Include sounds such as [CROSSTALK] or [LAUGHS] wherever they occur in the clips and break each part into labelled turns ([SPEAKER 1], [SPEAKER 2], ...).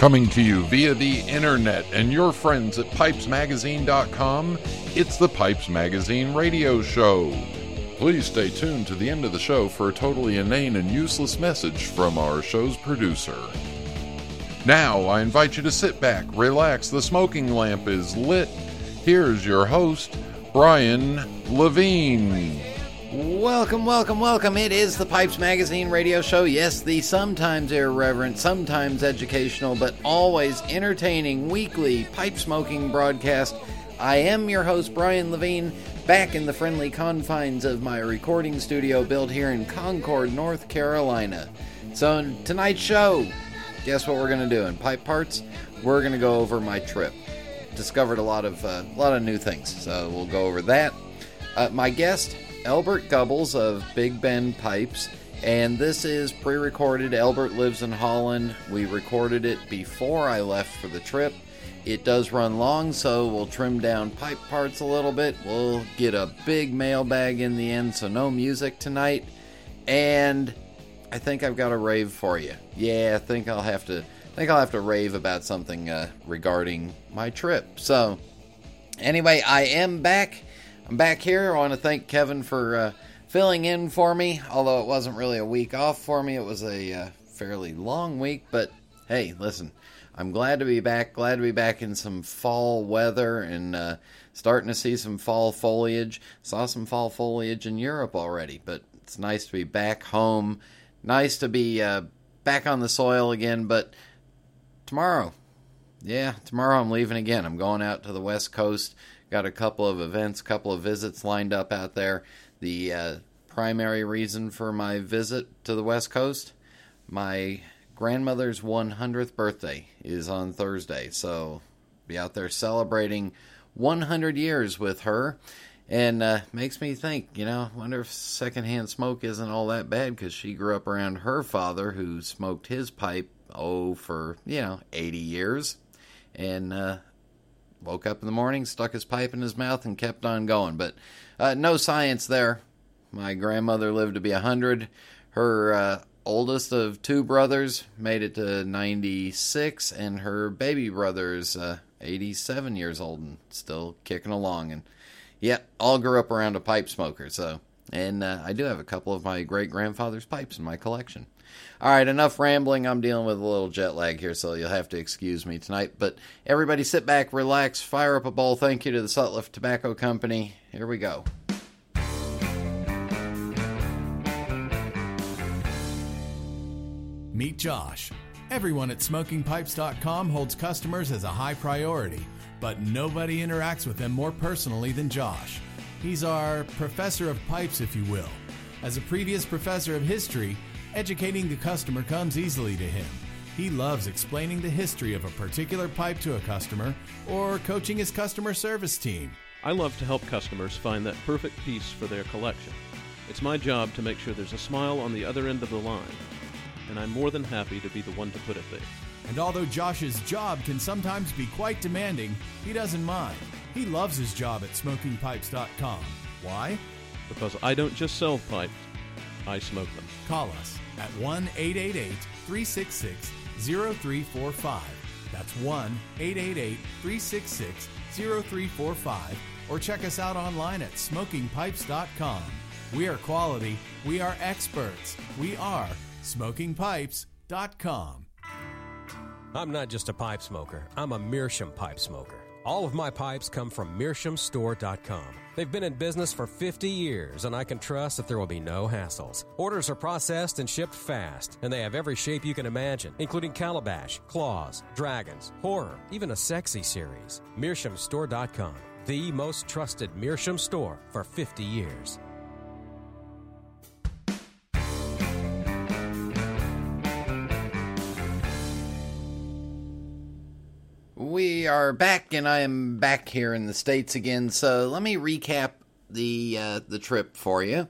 [SPEAKER 1] Coming to you via the internet and your friends at pipesmagazine.com, it's the Pipes Magazine radio show. Please stay tuned to the end of the show for a totally inane and useless message from our show's producer. Now, I invite you to sit back, relax, the smoking lamp is lit. Here's your host, Brian Levine.
[SPEAKER 2] Welcome, welcome, welcome. It is the Pipes Magazine radio show. Yes, the sometimes irreverent, sometimes educational, but always entertaining weekly pipe smoking broadcast. I am your host, Brian Levine, back in the friendly confines of my recording studio built here in Concord, North Carolina. So, tonight's show, guess what we're going to do? In pipe parts, we're going to go over my trip. Discovered a lot of uh, a lot of new things, so we'll go over that. Uh, my guest, Elbert Gubbels of Big Ben Pipes, and this is pre recorded. Albert lives in Holland. We recorded it before I left for the trip. It does run long, so we'll trim down pipe parts a little bit. We'll get a big mailbag in the end, so no music tonight. And I think I've got a rave for you. Yeah, I think I'll have to. I think I'll have to rave about something uh, regarding my trip. So, anyway, I am back I'm back here. I want to thank Kevin for uh, filling in for me. Although it wasn't really a week off for me, it was a uh, fairly long week. But hey, listen, I'm glad to be back. Glad to be back in some fall weather and uh, starting to see some fall foliage. Saw some fall foliage in Europe already, but it's nice to be back home. Nice to be uh, back on the soil again. But tomorrow, yeah, tomorrow I'm leaving again. I'm going out to the West Coast Got a couple of events, couple of visits lined up out there. The uh, primary reason for my visit to the West Coast, my grandmother's 100th birthday is on Thursday, so be out there celebrating 100 years with her. And uh, makes me think, you know, wonder if secondhand smoke isn't all that bad because she grew up around her father who smoked his pipe, oh, for, you know, 80 years. And uh, woke up in the morning, stuck his pipe in his mouth, and kept on going. But uh, no science there. My grandmother lived to be 100. Her uh, oldest of two brothers made it to 96, and her baby brother's uh, 87 years old and still kicking along. And yeah, all grew up around a pipe smoker. So, and uh, I do have a couple of my great grandfather's pipes in my collection. All right, enough rambling. I'm dealing with a little jet lag here, so you'll have to excuse me tonight. But everybody sit back, relax, fire up a bowl. Thank you to the Sutliff Tobacco Company. Here we go.
[SPEAKER 3] Meet Josh. Everyone at smokingpipes.com holds customers as a high priority, but nobody interacts with them more personally than Josh. He's our professor of pipes, if you will. As a previous professor of history, Educating the customer comes easily to him. He loves explaining the history of a particular pipe to a customer or coaching his customer service team.
[SPEAKER 4] I love to help customers find that perfect piece for their collection. It's my job to make sure there's a smile on the other end of the line, and I'm more than happy to be the one to put it there.
[SPEAKER 3] And although Josh's job can sometimes be quite demanding, he doesn't mind. He loves his job at smokingpipes.com. Why?
[SPEAKER 4] Because I don't just sell pipes, I smoke them.
[SPEAKER 3] Call us at 1 888 366 0345. That's 1 888 366 0345. Or check us out online at smokingpipes.com. We are quality. We are experts. We are smokingpipes.com.
[SPEAKER 5] I'm not just a pipe smoker, I'm a Meerschaum pipe smoker. All of my pipes come from MeerschaumStore.com. They've been in business for 50 years, and I can trust that there will be no hassles. Orders are processed and shipped fast, and they have every shape you can imagine, including calabash, claws, dragons, horror, even a sexy series. MeerschaumStore.com, the most trusted Meerschaum store for 50 years.
[SPEAKER 2] We are back, and I am back here in the states again. So let me recap the uh, the trip for you.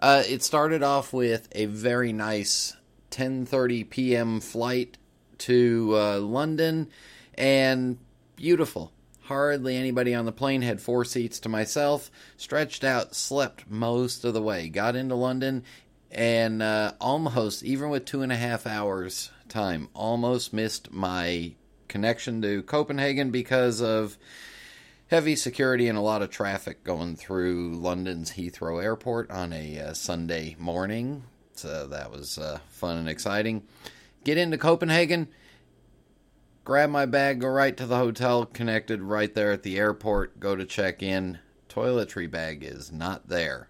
[SPEAKER 2] Uh, it started off with a very nice 10:30 p.m. flight to uh, London, and beautiful. Hardly anybody on the plane had four seats to myself. Stretched out, slept most of the way. Got into London, and uh, almost, even with two and a half hours time, almost missed my connection to Copenhagen because of heavy security and a lot of traffic going through London's Heathrow Airport on a uh, Sunday morning. So that was uh, fun and exciting. Get into Copenhagen, grab my bag, go right to the hotel, connected right there at the airport, go to check in. Toiletry bag is not there.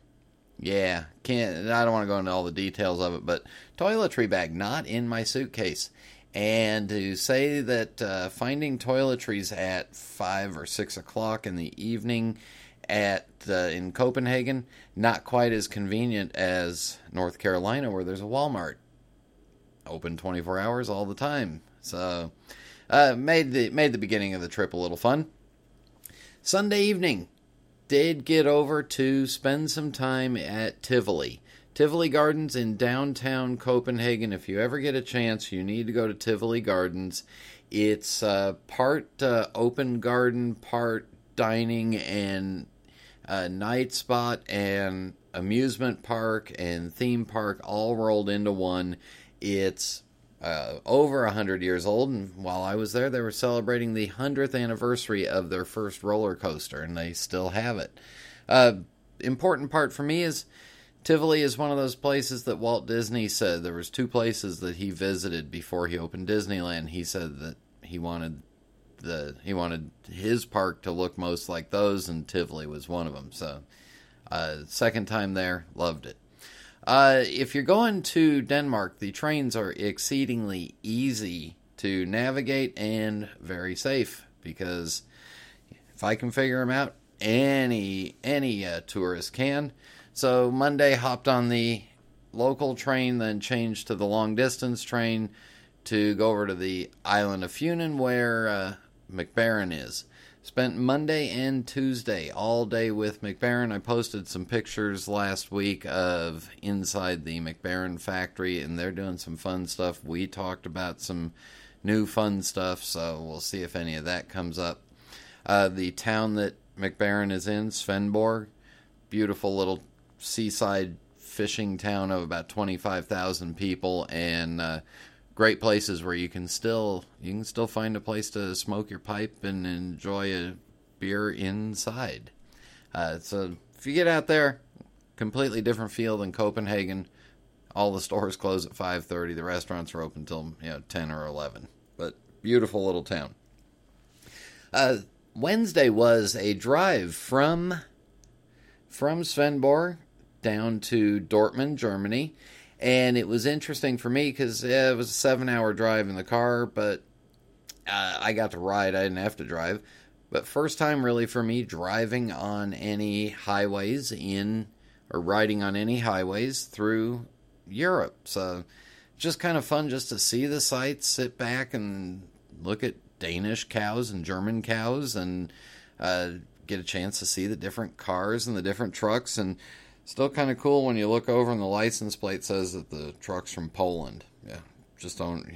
[SPEAKER 2] Yeah, can't. I don't want to go into all the details of it, but toiletry bag not in my suitcase. And to say that uh, finding toiletries at five or six o'clock in the evening at uh, in Copenhagen not quite as convenient as North Carolina, where there's a Walmart open 24 hours all the time. So uh, made the made the beginning of the trip a little fun. Sunday evening, did get over to spend some time at Tivoli. Tivoli Gardens in downtown Copenhagen. If you ever get a chance, you need to go to Tivoli Gardens. It's uh, part uh, open garden, part dining and uh, night spot and amusement park and theme park all rolled into one. It's uh, over 100 years old, and while I was there, they were celebrating the 100th anniversary of their first roller coaster, and they still have it. Uh, important part for me is Tivoli is one of those places that Walt Disney said there was two places that he visited before he opened Disneyland. He said that he wanted the he wanted his park to look most like those, and Tivoli was one of them. So, uh, second time there, loved it. Uh, if you're going to Denmark, the trains are exceedingly easy to navigate and very safe because if I can figure them out, any any uh, tourist can. So Monday hopped on the local train, then changed to the long distance train to go over to the island of Funen where uh, Mac Baren is. Spent Monday and Tuesday all day with Mac Baren. I posted some pictures last week of inside the Mac Baren factory, and they're doing some fun stuff. We talked about some new fun stuff, so we'll see if any of that comes up. Uh, the town that Mac Baren is in, Svendborg, beautiful little seaside fishing town of about 25,000 people, and uh, great places where you can still you can still find a place to smoke your pipe and enjoy a beer inside. Uh, so if you get out there, completely different feel than Copenhagen. All the stores close at five thirty. The restaurants are open until you know ten or eleven. But beautiful little town. Uh, Wednesday was a drive from from Svendborg down to Dortmund, Germany and it was interesting for me because yeah, it was a seven hour drive in the car, but uh, I got to ride. I didn't have to drive. But first time really for me driving on any highways in or riding on any highways through Europe. So just kind of fun just to see the sights, sit back and look at Danish cows and German cows and uh, get a chance to see the different cars and the different trucks and Still kind of cool when you look over and the license plate says that the truck's from Poland. Yeah, just don't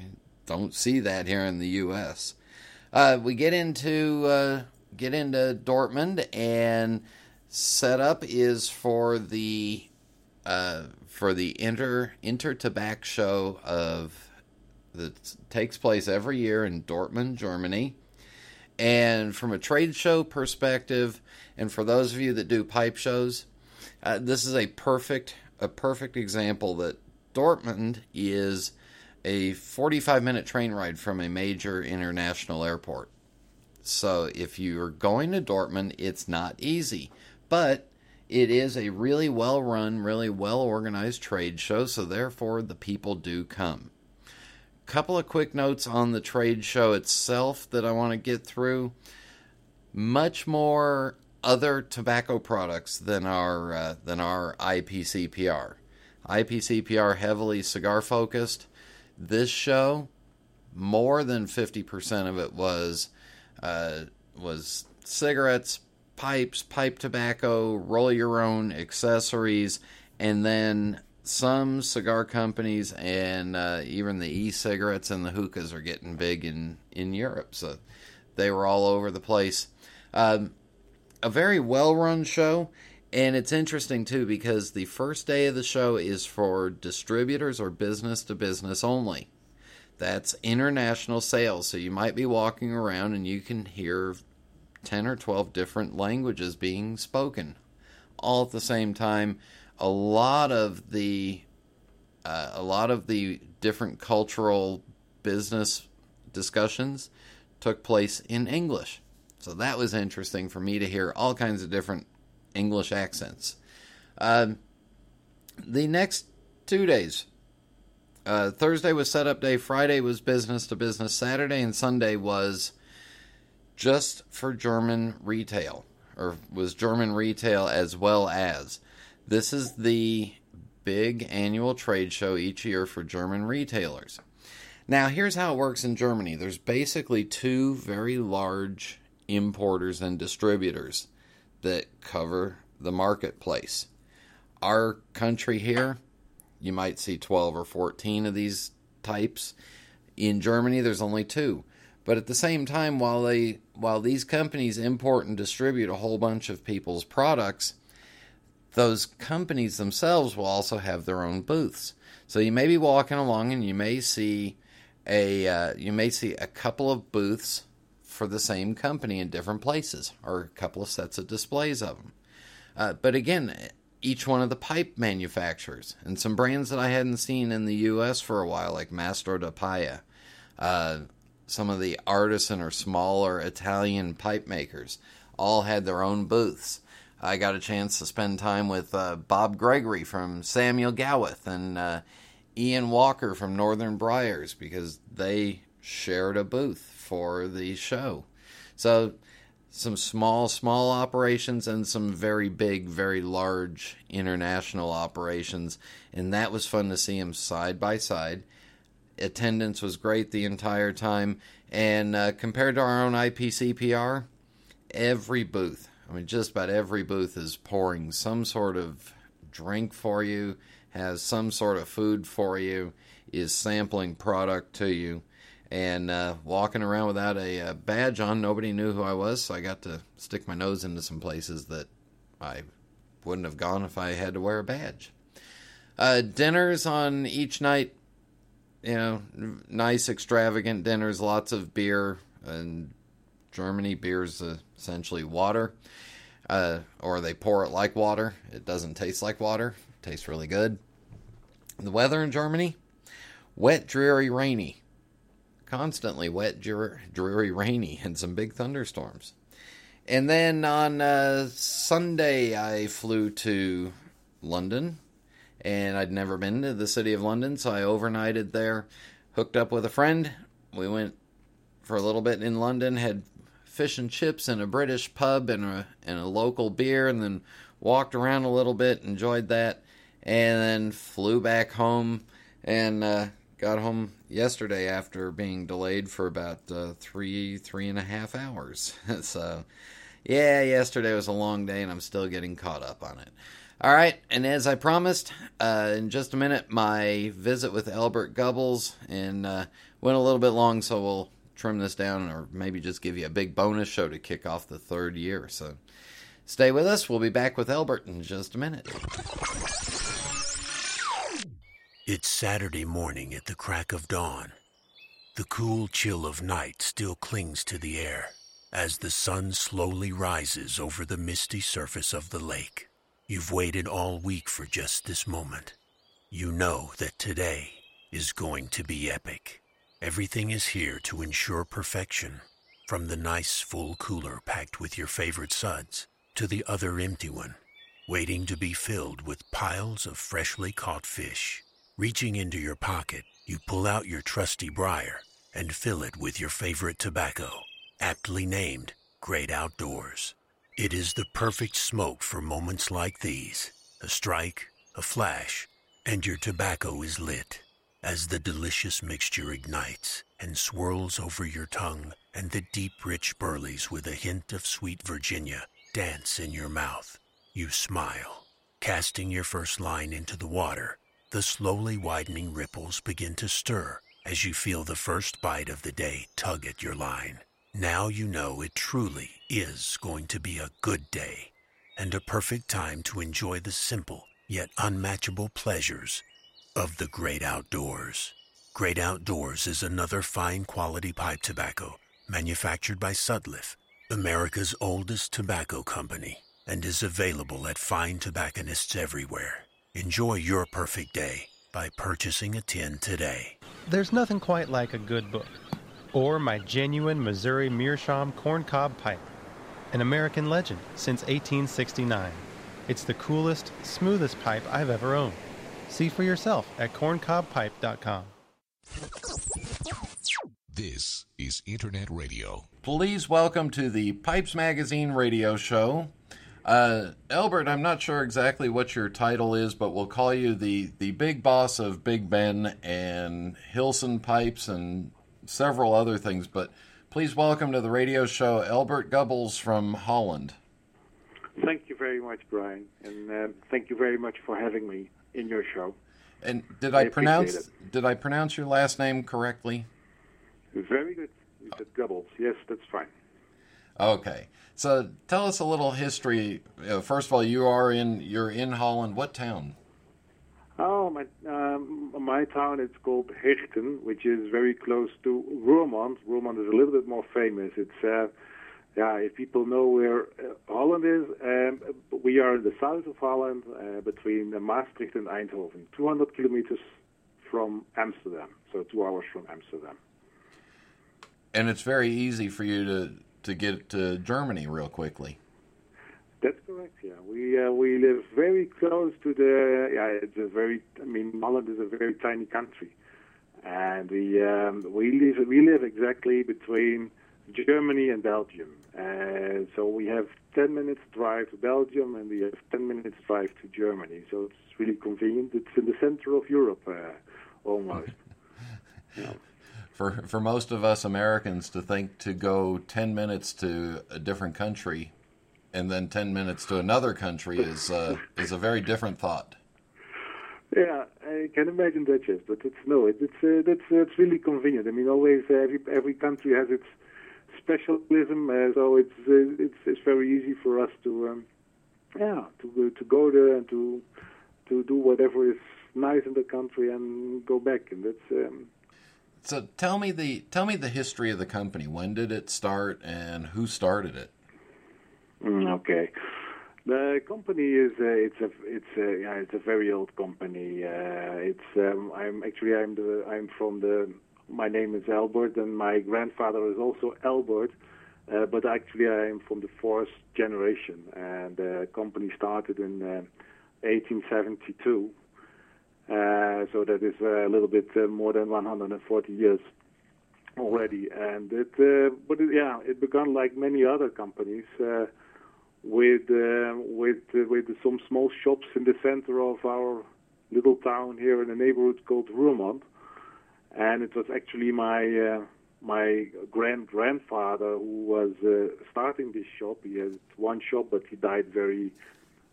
[SPEAKER 2] don't see that here in the U.S. Uh, we get into uh, get into Dortmund and setup is for the uh, for the inter InterTabac show of that takes place every year in Dortmund, Germany. And from a trade show perspective, and for those of you that do pipe shows, uh, this is a perfect a perfect example that Dortmund is a 45 minute train ride from a major international airport. So if you're going to Dortmund, it's not easy, but it is a really well run, really well organized trade show, so therefore the people do come. Couple of quick notes on the trade show itself that I want to get through. Much more other tobacco products than our uh, than our IPCPR. IPCPR heavily cigar focused. This show, more than fifty percent of it was uh, was cigarettes, pipes, pipe tobacco, roll your own accessories, and then some cigar companies and uh, even the e-cigarettes and the hookahs are getting big in in Europe. So they were all over the place. Um, a very well run show. And it's interesting too because the first day of the show is for distributors or business to business only. That's international sales. So you might be walking around and you can hear 10 or 12 different languages being spoken all at the same time. A lot of the uh, a lot of the different cultural business discussions took place in English. So that was interesting for me to hear all kinds of different English accents. Uh, the next two days uh, Thursday was setup day, Friday was business to business, Saturday and Sunday was just for German retail, or was German retail as well as. This is the big annual trade show each year for German retailers. Now, here's how it works in Germany there's basically two very large importers and distributors that cover the marketplace. Our country here, you might see 12 or 14 of these types. In Germany, there's only two. But at the same time, while they while these companies import and distribute a whole bunch of people's products, those companies themselves will also have their own booths. So you may be walking along and you may see a uh, you may see a couple of booths for the same company in different places, or a couple of sets of displays of them. Uh, but again, each one of the pipe manufacturers and some brands that I hadn't seen in the U.S. for a while, like Mastro da uh, some of the artisan or smaller Italian pipe makers, all had their own booths. I got a chance to spend time with uh, Bob Gregory from Samuel Gawith and uh, Ian Walker from Northern Briars because they shared a booth for the show. So, some small, small operations and some very big, very large international operations. And that was fun to see them side by side. Attendance was great the entire time. And uh, compared to our own IPCPR, every booth, I mean, just about every booth is pouring some sort of drink for you, has some sort of food for you, is sampling product to you and uh, walking around without a, a, uh, badge on. Nobody knew who I was, so I got to stick my nose into some places that I wouldn't have gone if I had to wear a badge. Uh, dinners on each night, you know, nice extravagant dinners, lots of beer. And Germany, beer's essentially water, uh, or they pour it like water. It doesn't taste like water. It tastes really good. The weather in Germany, wet, dreary, rainy constantly wet, dreary, rainy, and some big thunderstorms. And then on uh, Sunday, I flew to London, and I'd never been to the city of London, so I overnighted there, hooked up with a friend. We went for a little bit in London, had fish and chips in a British pub and a, and a local beer, and then walked around a little bit, enjoyed that, and then flew back home and uh, got home yesterday after being delayed for about uh, three three and a half hours. [LAUGHS] So yeah yesterday was a long day and i'm still getting caught up on it. All right and as i promised uh, in just a minute my visit with albert Gubbels and uh, went a little bit long so we'll trim this down or maybe just give you a big bonus show to kick off the third year. So stay with us. We'll be back with albert in just a minute
[SPEAKER 6] it's Saturday morning at the crack of dawn. The cool chill of night still clings to the air as the sun slowly rises over the misty surface of the lake. You've waited all week for just this moment. You know that today is going to be epic. Everything is here to ensure perfection, from the nice full cooler packed with your favorite suds to the other empty one, waiting to be filled with piles of freshly caught fish. Reaching into your pocket, you pull out your trusty briar and fill it with your favorite tobacco, aptly named Great Outdoors. It is the perfect smoke for moments like these. A strike, a flash, and your tobacco is lit as the delicious mixture ignites and swirls over your tongue and the deep rich burleys with a hint of sweet Virginia dance in your mouth. You smile, casting your first line into the water the slowly widening ripples begin to stir as you feel the first bite of the day tug at your line. Now you know it truly is going to be a good day and a perfect time to enjoy the simple yet unmatchable pleasures of the great outdoors. Great Outdoors is another fine quality pipe tobacco manufactured by Sutliff, America's oldest tobacco company, and is available at fine tobacconists everywhere. Enjoy your perfect day by purchasing a tin today.
[SPEAKER 7] There's nothing quite like a good book, or my genuine Missouri Meerschaum corncob pipe, an American legend since 1869. It's the coolest, smoothest pipe I've ever owned. See for yourself at corncobpipe.com.
[SPEAKER 8] This is Internet Radio.
[SPEAKER 2] Please welcome to the Pipes Magazine radio show. Uh, Albert, I'm not sure exactly what your title is, but we'll call you the, the big boss of Big Ben and Hilson Pipes and several other things. But please welcome to the radio show Albert Gubbels from Holland.
[SPEAKER 9] Thank you very much, Brian, and uh, thank you very much for having me in your show.
[SPEAKER 2] And did I,
[SPEAKER 9] I
[SPEAKER 2] pronounce did I pronounce your last name correctly?
[SPEAKER 9] Very good. You said Gubbles. Yes, that's fine.
[SPEAKER 2] Okay. So tell us a little history. Uh, first of all, you are in you're in Holland. What town?
[SPEAKER 9] Oh, my um, my town is called Hechten, which is very close to Roermond. Roermond is a little bit more famous. It's uh, yeah, if people know where uh, Holland is, um, we are in the south of Holland, uh, between Maastricht and Eindhoven, 200 kilometers from Amsterdam, so two hours from Amsterdam.
[SPEAKER 2] And it's very easy for you to to get to Germany real quickly.
[SPEAKER 9] That's correct. Yeah, we uh, we live very close to the. Yeah, it's a very. I mean, Holland is a very tiny country, and we um, we live we live exactly between Germany and Belgium. Uh, so we have 10 minutes drive to Belgium, and we have 10 minutes drive to Germany. So it's really convenient. It's in the center of Europe, uh, almost. yeah. [LAUGHS]
[SPEAKER 2] For for most of us Americans to think to go 10 minutes to a different country and then 10 minutes to another country is uh, is a very different thought.
[SPEAKER 9] Yeah, I can imagine that, yes, but it's no, it, it's uh, that's really convenient. I mean, always uh, every every country has its specialism, uh, so it's uh, it's it's very easy for us to um, yeah to to go there and to to do whatever is nice in the country and go back, and that's. Um,
[SPEAKER 2] So tell me the tell me the history of the company. When did it start and who started it?
[SPEAKER 9] Mm, okay. The company is uh, it's a it's a yeah it's a very old company. Uh, it's um, I'm actually I'm the I'm from the my name is Albert and my grandfather is also Albert, uh, but actually I'm from the fourth generation and the company started in uh, 1872. Uh, so that is a little bit uh, more than 140 years already, and it uh, but it, yeah it began like many other companies. With with with some small shops in the center of our little town here in a neighborhood called Roermond, and it was actually my my grand grandfather who was uh, starting this shop. He had one shop, but he died very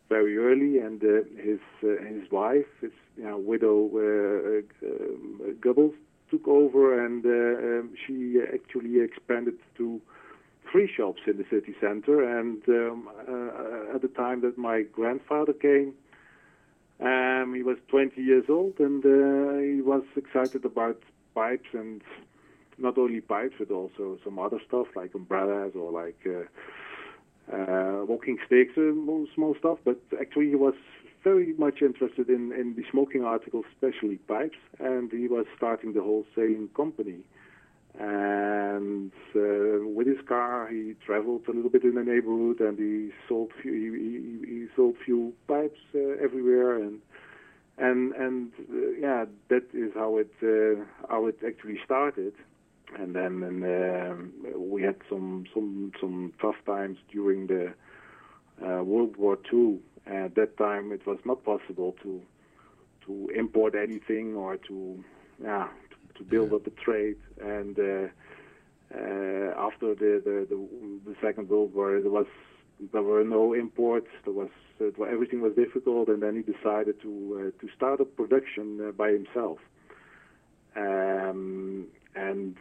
[SPEAKER 9] very early, and uh, his uh, his wife, his you know, widow uh, uh, Gubbels, took over, and um, she actually expanded to three shops in the city center. And um, uh, at the time that my grandfather came, um, he was 20 years old, and uh, he was excited about pipes and not only pipes, but also some other stuff like umbrellas or like uh, uh, walking sticks, uh, small stuff. But actually, he was very much interested in, in the smoking articles, especially pipes, and he was starting the wholesaling company. And uh, with his car he traveled a little bit in the neighborhood and he sold few, he, he, he sold few pipes uh, everywhere and and and uh, yeah that is how it uh, how it actually started. And then and, um, we had some some some tough times during the uh, World War II at that time it was not possible to to import anything or to yeah to build up a trade. And uh, uh, after the, the, the the Second World War, there was there were no imports. There was uh, everything was difficult, and then he decided to uh, to start a production uh, by himself. Um, and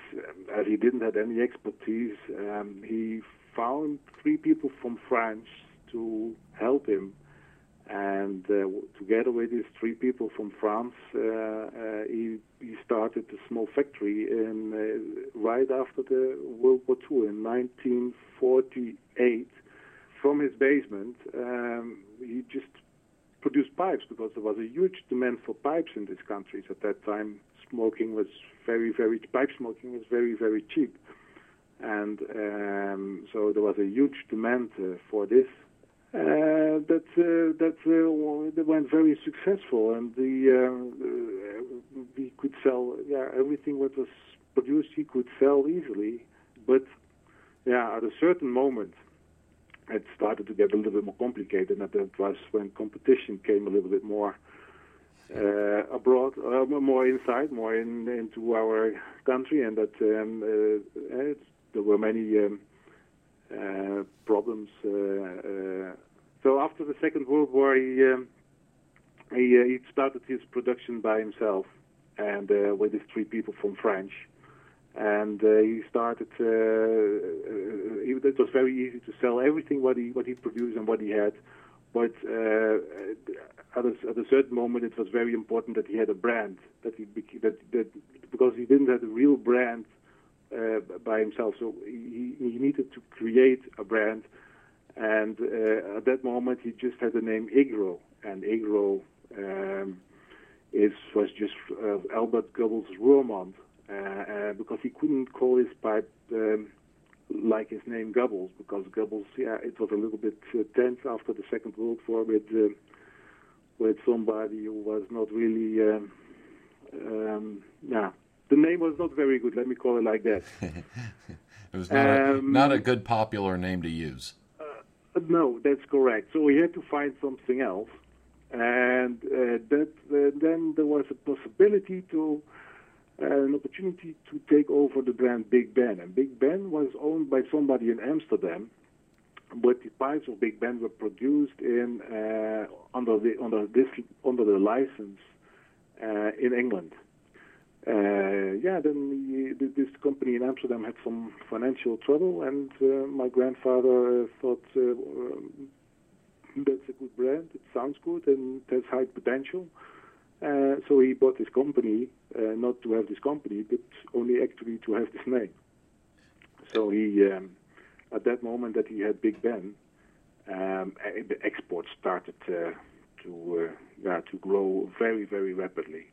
[SPEAKER 9] as he didn't have any expertise, um, he found three people from France to help him. And uh, together with these three people from France, uh, uh, he, he started a small factory in uh, right after the World War II in 1948. From his basement, um, he just produced pipes because there was a huge demand for pipes in these countries at that time. Smoking was very, very pipe smoking was very, very cheap, and um, so there was a huge demand uh, for this. Uh, that uh, that uh, went very successful, and the uh, we could sell yeah everything what was produced he could sell easily, but yeah at a certain moment it started to get a little bit more complicated, and that was when competition came a little bit more uh, abroad, uh, more inside, more in, into our country, and that um, there were many um, problems. Uh, uh, so after the Second World War, he um, he, he, started his production by himself, and with his three people from France and uh, he started. Uh, uh, it was very easy to sell everything what he what he produced and what he had, but uh, at, a, at a certain moment it was very important that he had a brand that he that, that because he didn't have a real brand uh, by himself, so he, he needed to create a brand, and uh, at that moment he just had the name Igro, and Igro um, is was just Albert Gubbels Roermond uh, uh, because he couldn't call his pipe um, like his name Goebbels, because Goebbels, yeah, it was a little bit uh, tense after the Second World War with with somebody who was not really, um, um, yeah, the name was not very good. Let me call it like that. [LAUGHS]
[SPEAKER 2] it was not, um, a, not a good popular name to use.
[SPEAKER 9] Uh, no, that's correct. So we had to find something else, and uh, that uh, then there was a possibility to uh, an opportunity to take over the brand Big Ben. And Big Ben was owned by somebody in Amsterdam, but the pipes of Big Ben were produced in uh, under the under this under the license uh, in England. Uh, yeah, then the, this company in Amsterdam had some financial trouble, and uh, my grandfather uh, thought um, that's a good brand. It sounds good and it has high potential. Uh, so he bought this company, uh, not to have this company, but only actually to have this name. So he, um, at that moment that he had Big Ben, um, the export started uh, to uh, yeah, to grow very very rapidly.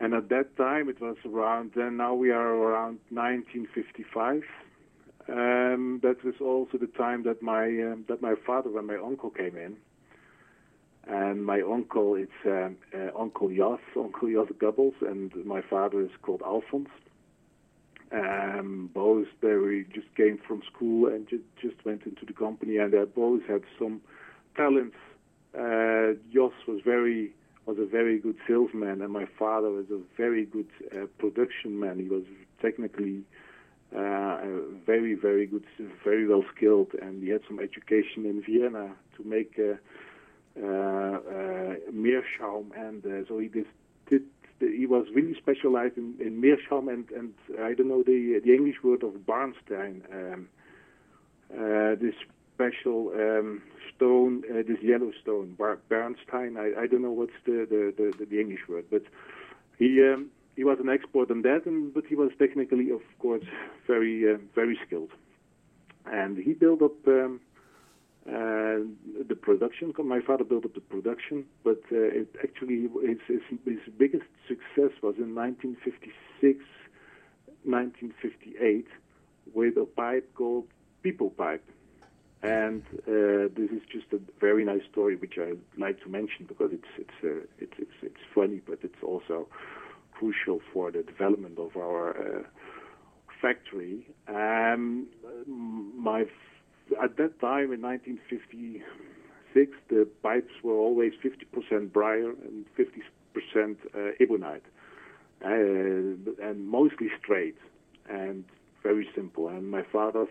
[SPEAKER 9] And at that time it was around. And now we are around 1955. Um, that was also the time that my um, that my father and my uncle came in and my uncle, it's um, uh, Uncle Jos, Uncle Jos Gubbels, and my father is called Alphonse. Um, both they were, just came from school and ju- just went into the company, and they both had some talents. Uh, Jos was very was a very good salesman, and my father was a very good uh, production man. He was technically uh, very, very good, very well skilled, and he had some education in Vienna to make uh, uh, uh, meerschaum, and uh, so he did, did he was really specialized in, in meerschaum and, and I don't know the the English word of Barnstein. Um, uh, this special um, stone, uh, this yellow stone, Bernstein. I, I don't know what's the, the, the, the English word, but he um, he was an expert on that, and but he was technically, of course, very uh, very skilled, and he built up. Um, uh, the production. My father built up the production, but uh, it actually his, his, his, biggest success was in 1956, 1958, with a pipe called Pipo Pipe. And uh, this is just a very nice story, which I like to mention because it's it's uh, it's, it's it's funny, but it's also crucial for the development of our uh, factory. Um, my at that time in 1956, the pipes were always 50% briar and 50% uh, ebonite, uh, and mostly straight and very simple. And my father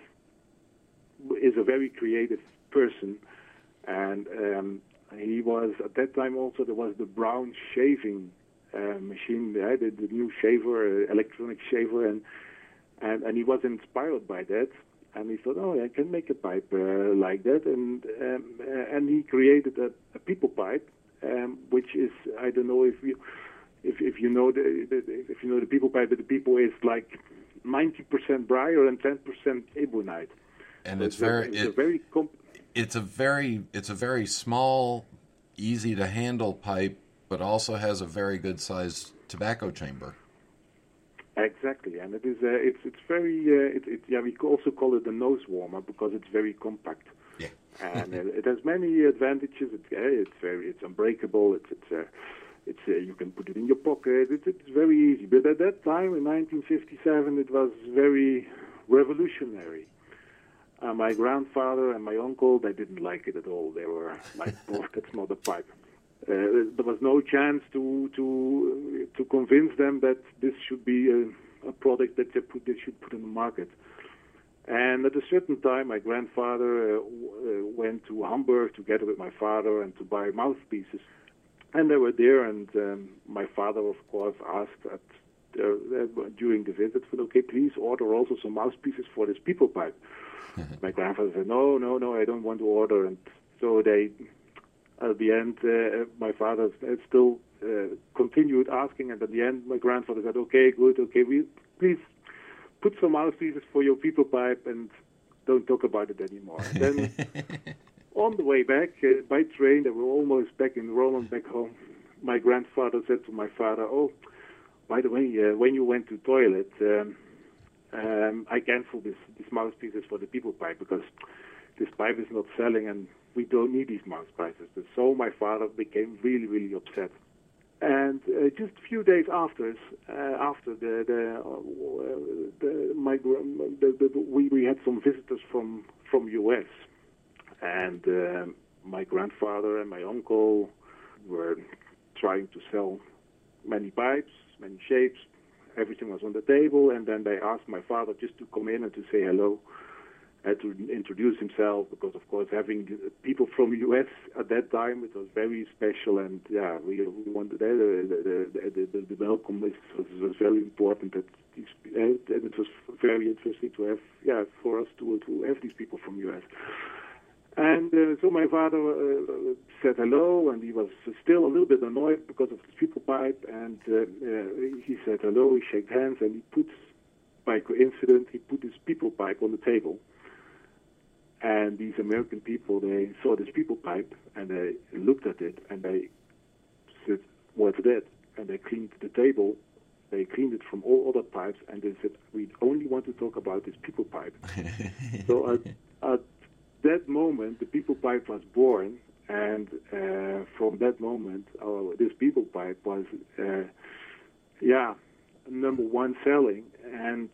[SPEAKER 9] is a very creative person, and um, he was at that time also there was the Braun shaving uh, machine, the, the, new shaver, uh, electronic shaver, and, and and he was inspired by that and he thought, oh, I can make a pipe uh, like that, and um, uh, and he created a, a Pipo pipe, um, which is I don't know if you if if you know the, the if you know the Pipo pipe, but the Pipo is like 90% briar and 10% ebonite.
[SPEAKER 2] And
[SPEAKER 9] So
[SPEAKER 2] it's
[SPEAKER 9] a-
[SPEAKER 2] very
[SPEAKER 9] it's
[SPEAKER 2] it-
[SPEAKER 9] very comp-
[SPEAKER 2] it's a very it's a very small, easy to handle pipe, but also has a very good sized tobacco chamber.
[SPEAKER 9] Exactly, and it is uh, it's it's very uh, it, it, yeah we also call it a nose warmer because it's very compact.
[SPEAKER 2] Yeah.
[SPEAKER 9] and [LAUGHS] uh, it has many advantages. It, uh, it's very it's unbreakable. It's it's uh, it's uh, you can put it in your pocket. It's it's very easy. But at that time in 1957, it was very revolutionary. Uh, my grandfather and my uncle they didn't like it at all. They were like, "Oh, that's not a pipe." Uh, there was no chance to to to convince them that this should be a, a product that they put they should put in the market. And at a certain time, my grandfather uh, w- uh, went to Hamburg together with my father and to buy mouthpieces. And they were there, and um, my father, of course, asked at uh, during the visit, "Okay, please order also some mouthpieces for this Pipo pipe." [LAUGHS] my grandfather said, "No, no, no, I don't want to order." And so they, at the end, uh, my father uh, still uh, continued asking, and at the end, my grandfather said, "Okay, good, okay, we please put some mouthpieces for your Pipo pipe and don't talk about it anymore." then [LAUGHS] on the way back uh, by train, they were almost back in Roland, back home. My grandfather said to my father, "Oh, by the way, uh, when you went to toilet, um, um, I canceled this these mouthpieces for the Pipo pipe because this pipe is not selling and we don't need these mouthpieces." So my father became really, really upset. And uh, just a few days after, uh, after the the, uh, the, my, the, the we we had some visitors from from US, and um my grandfather and my uncle were trying to sell many pipes, many shapes. Everything was on the table, and then they asked my father just to come in and to say hello, and to introduce himself, because of course having people from U.S. at that time it was very special, and yeah, we, wanted uh, the the, the, the, welcome was, was, very important. That and it was very interesting to have yeah for us to to have these people from U.S. And uh, so my father uh, said hello, and he was still a little bit annoyed because of the Pipo pipe. And uh, uh, he said hello, he shook hands, and he put, by coincidence, he put his Pipo pipe on the table. And these American people, they saw this Pipo pipe, and they looked at it, and they said, "What's that?" And they cleaned the table. They cleaned it from all other pipes, and they said, "We only want to talk about this Pipo pipe." [LAUGHS] so at, at that moment, the Pipo pipe was born, and uh, from that moment, our, this Pipo pipe was, uh, yeah, number one selling, and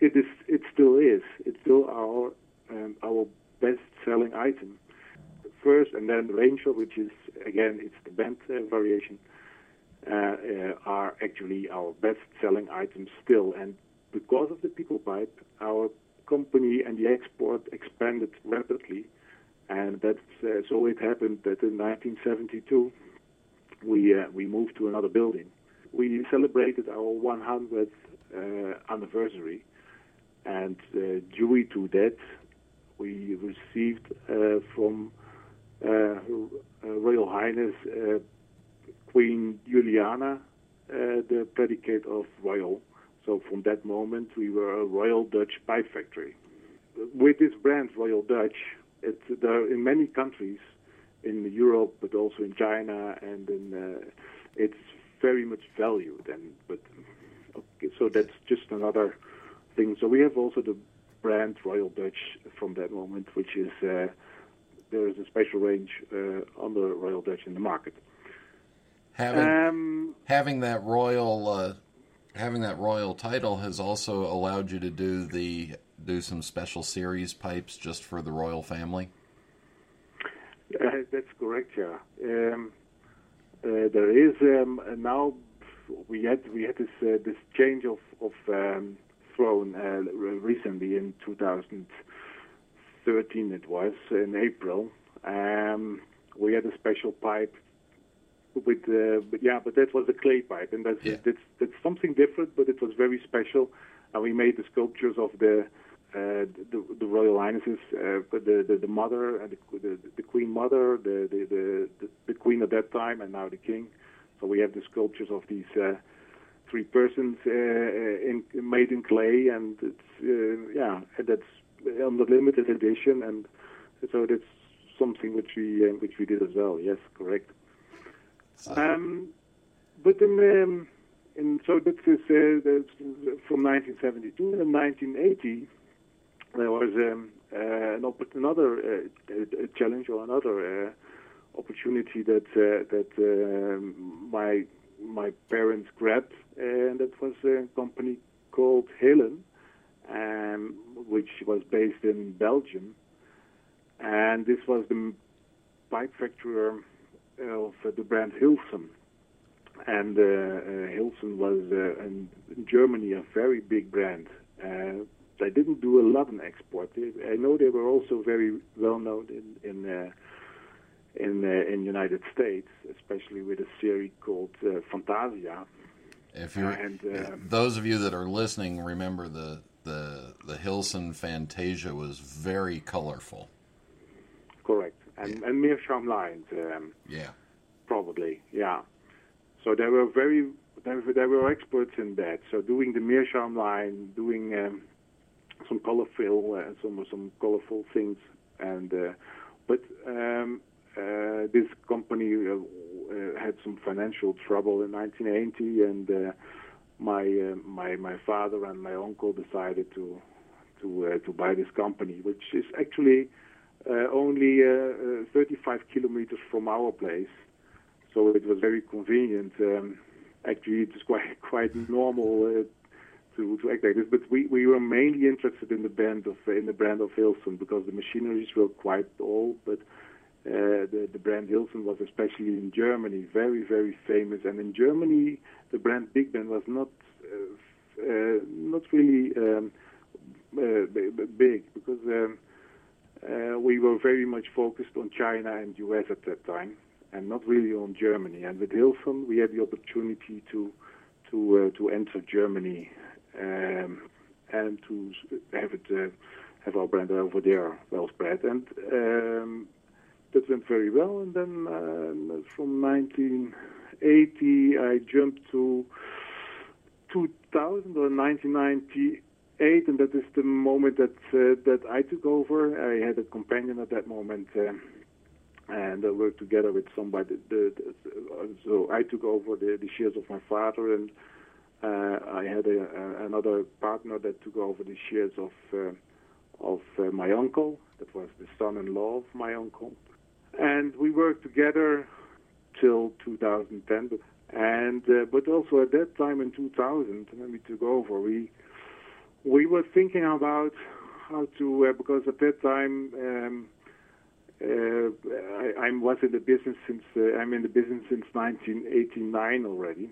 [SPEAKER 9] it is, it still is. It's still our um, our best selling item. First, and then Ranger, which is again, it's the band uh, variation, uh, uh, are actually our best selling items still, and because of the Pipo pipe, our company and the export expanded rapidly, and that's uh, so. It happened that in 1972 we uh, we moved to another building. We celebrated our 100th uh, anniversary, and uh, due to that, we received uh, from uh, Royal Highness Queen Juliana the predicate of royal. So from that moment, we were a Royal Dutch pipe factory. With this brand, Royal Dutch, it, there are in many countries in Europe, but also in China, and in, uh, it's very much valued. And but okay, so that's just another thing. So we have also the brand Royal Dutch from that moment, which is uh, there is a special range uh, under Royal Dutch in the market.
[SPEAKER 2] Having
[SPEAKER 9] Um,
[SPEAKER 2] having that royal uh, having that royal title has also allowed you to do the do some special series pipes just for the royal family.
[SPEAKER 9] Uh, that's correct, yeah. Um, uh, there is um, now we had we had this uh, this change of of um, throne uh, recently in 2013. It was in April. Um, we had a special pipe with, uh, but yeah, but that was a clay pipe, and that's
[SPEAKER 2] Yeah.
[SPEAKER 9] that's that's something different, but it was very special. And we made the sculptures of the uh, the, the royal highnesses, uh, the, the the mother and the, the, the queen mother, the, the the the queen at that time, and now the king. So we have the sculptures of these uh, three persons uh, in, made in clay, and it's uh, yeah, and that's on the limited edition, and so that's something which we uh, which we did as well. Yes, correct. Um, but in, um, so this is uh, from 1972 and 1980 there was um, uh, an another uh, challenge or another uh, opportunity that uh, that um, my my parents grabbed, and that was a company called Helen, um, which was based in Belgium, and this was the pipe factory of the brand Hilson. And uh, uh, Hilson was uh, in Germany a very big brand. they didn't do a lot in export. I know they were also very well known in in in in United States, especially with a series called uh, Fantasia.
[SPEAKER 2] If you and uh, those of you that are listening, remember the the the Hilson Fantasia was very colorful.
[SPEAKER 9] Correct, and yeah. and Meerschaum lines. Um,
[SPEAKER 2] yeah,
[SPEAKER 9] probably. Yeah. So they were very they were, they were experts in that. So doing the Meerschaum line, doing um, some colorful uh, some some colorful things, and uh, but um, uh, this company uh, uh, had some financial trouble in 1980, and uh, my uh, my my father and my uncle decided to to uh, to buy this company, which is actually only uh, uh, 35 kilometers from our place. So it was very convenient. Um, actually, it was quite [LAUGHS] quite normal uh, to to act like this. But we, we were mainly interested in the brand of in the brand of Hilson because the machineries were quite old, but uh, the, the brand Hilson was especially in Germany very, very famous. And in Germany, the brand Big Ben was not uh, uh, not really um, big because um, we were very much focused on China and US at that time, and not really on Germany. And with Hilson, we had the opportunity to to to enter Germany um, and to have it have our brand over there well spread. And um, that went very well. And then uh, from 1980, I jumped to 2000 or 1998, and that is the moment that uh, that I took over. I had a companion at that moment. Uh, and I worked together with somebody. The, the, so I took over the, the shares of my father, and uh, I had a, a, another partner that took over the shares of uh, of uh, my uncle. That was the son-in-law of my uncle and we worked together till 2010. But, and uh, but also at that time in 2000, when we took over, we we were thinking about how to uh, because at that time um, uh, I, I, was in the business since uh, I'm in the business since 1989 already,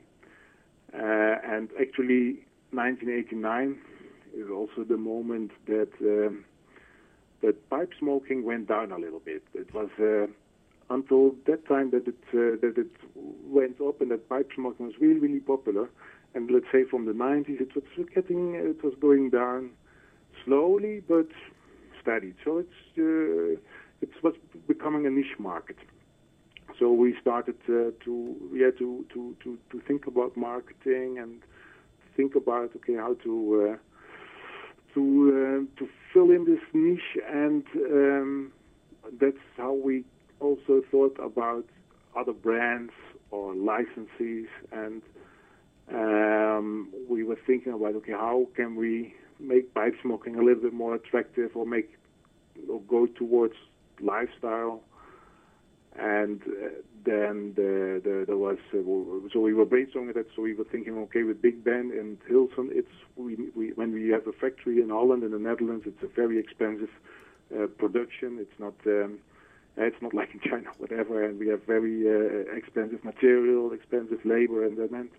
[SPEAKER 9] uh, and actually 1989 is also the moment that. Um, that pipe smoking went down a little bit. It was uh, until that time that it uh, that it went up and that pipe smoking was really really popular. And let's say from the 90s, it was getting it was going down slowly but steady. So it's uh, it was becoming a niche market. So we started uh, to yeah to, to, to, to think about marketing and think about okay how to uh, to uh, to fill in this niche, and um, that's how we also thought about other brands or licensees, and um, we were thinking about okay, how can we make pipe smoking a little bit more attractive, or make or go towards lifestyle and uh, then the, the, there was uh, so we were brainstorming that. So we were thinking, okay, with Big Ben and Hilson, it's we, we when we have a factory in Holland in the Netherlands, it's a very expensive uh, production. It's not. Um, it's not [LAUGHS] like in China, whatever, and we have very uh, expensive material, expensive labor, and that meant.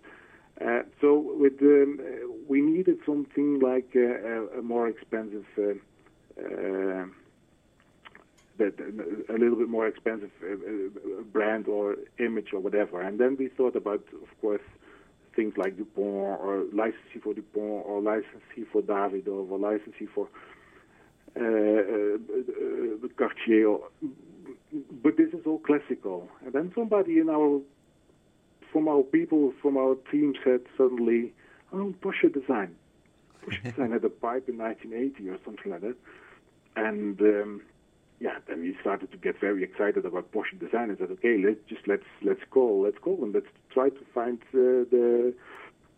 [SPEAKER 9] Uh, so with um, we needed something like a, a more expensive uh, that a little bit more expensive uh, uh, brand or image or whatever. And then we thought about, of course, things like Dupont or licensee for Dupont or licensee for Davidoff or licensee for uh, uh, Cartier. But this is all classical. And then somebody in our, from our people, from our team said suddenly, oh, Porsche design. Porsche design had a pipe in 1980 or something like that. And um, yeah, then we started to get very excited about Porsche design and said, okay, let's just let's let's call let's call and let's try to find uh, the.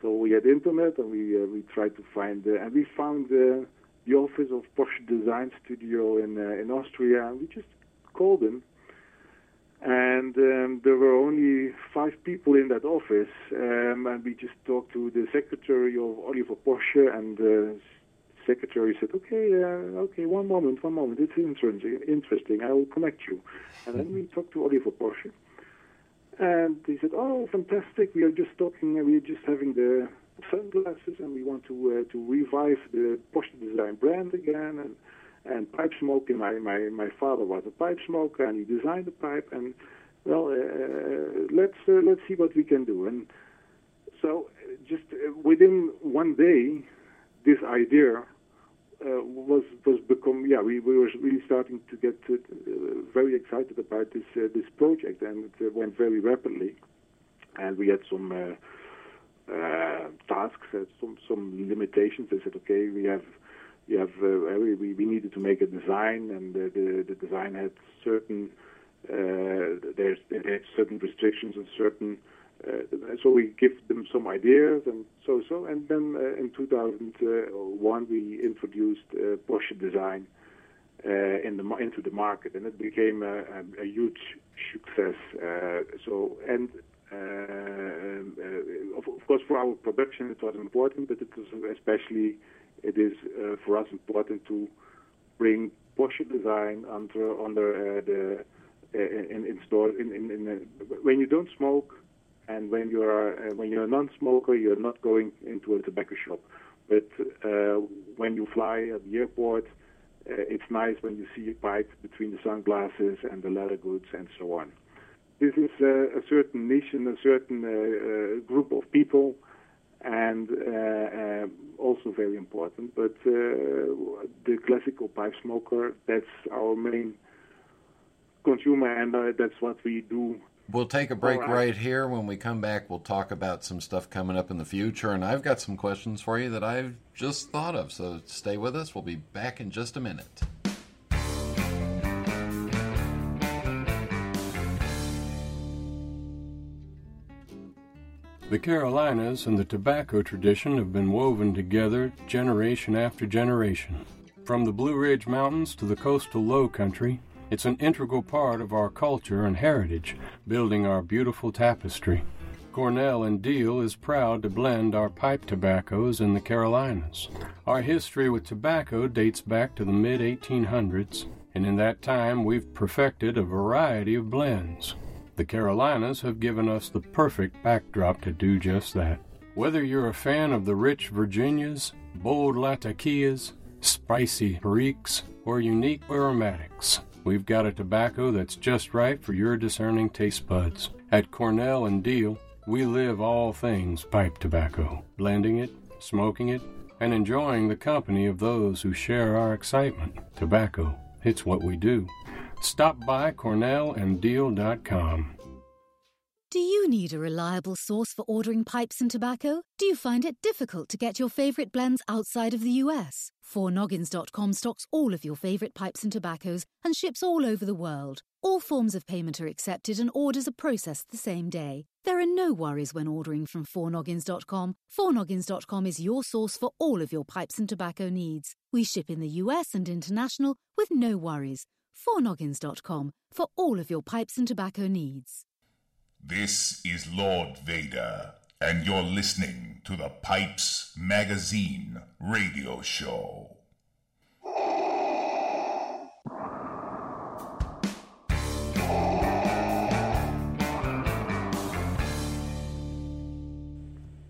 [SPEAKER 9] So we had internet and we uh, we tried to find uh, and we found uh, the office of Porsche Design Studio in uh, in Austria and we just called them. And um, there were only five people in that office, um, and we just talked to the secretary of Oliver Porsche and uh, secretary said, "Okay, uh, okay, one moment, one moment. It's interesting. Interesting. I will connect you." And then we talked to Oliver Porsche, and he said, "Oh, fantastic. We are just talking. We are just having the sunglasses, and we want to uh, to revive the Porsche design brand again." And and pipe smoking. My my my father was a pipe smoker, and he designed the pipe. And well, uh, let's uh, let's see what we can do. And so, just uh, within one day, this idea uh, was was become yeah we, we were really starting to get uh, very excited about this uh, this project and it went very rapidly and we had some tasks some some limitations they said okay we have we have uh, we, we needed to make a design and the the, the design had certain uh, there's there certain restrictions and certain uh, so we give them some ideas and so so and then uh, in 2001 we introduced uh, Porsche design uh, in the into the market and it became a, a, a huge success so and um, of, of, course for our production it was important but it was especially it is for us important to bring Porsche design under under the in, in store in, in, in when you don't smoke and when you are uh, when you're a non-smoker, you're not going into a tobacco shop. But uh, when you fly at the airport, uh, it's nice when you see a pipe between the sunglasses and the leather goods and so on. This is uh, a certain niche and a certain uh, uh, group of people, and uh, uh, also very important. But uh, the classical pipe smoker, that's our main consumer, and that's what we do
[SPEAKER 2] We'll take a break right. right. here. When we come back, we'll talk about some stuff coming up in the future. And I've got some questions for you that I've just thought of. So stay with us. We'll be back in just a minute.
[SPEAKER 10] The Carolinas and the tobacco tradition have been woven together generation after generation. From the Blue Ridge Mountains to the coastal low country, it's an integral part of our culture and heritage, building our beautiful tapestry. Cornell and Diehl is proud to blend our pipe tobaccos in the Carolinas. Our history with tobacco dates back to the mid 1800s, and in that time we've perfected a variety of blends. The Carolinas have given us the perfect backdrop to do just that. Whether you're a fan of the rich Virginias, bold Latakias, spicy Periques, or unique aromatics, We've got a tobacco that's just right for your discerning taste buds. At Cornell and Diehl, we live all things pipe tobacco, blending it, smoking it, and enjoying the company of those who share our excitement. Tobacco, it's what we do. Stop by cornellanddiehl.com.
[SPEAKER 11] Do you need a reliable source for ordering pipes and tobacco? Do you find it difficult to get your favorite blends outside of the US? 4noggins.com stocks all of your favorite pipes and tobaccos and ships all over the world. All forms of payment are accepted and orders are processed the same day. There are no worries when ordering from 4noggins.com. 4noggins.com is your source for all of your pipes and tobacco needs. We ship in the US and international with no worries. 4noggins.com for all of your pipes and tobacco needs.
[SPEAKER 8] This is Lord Vader, and you're listening to the Pipes Magazine radio show.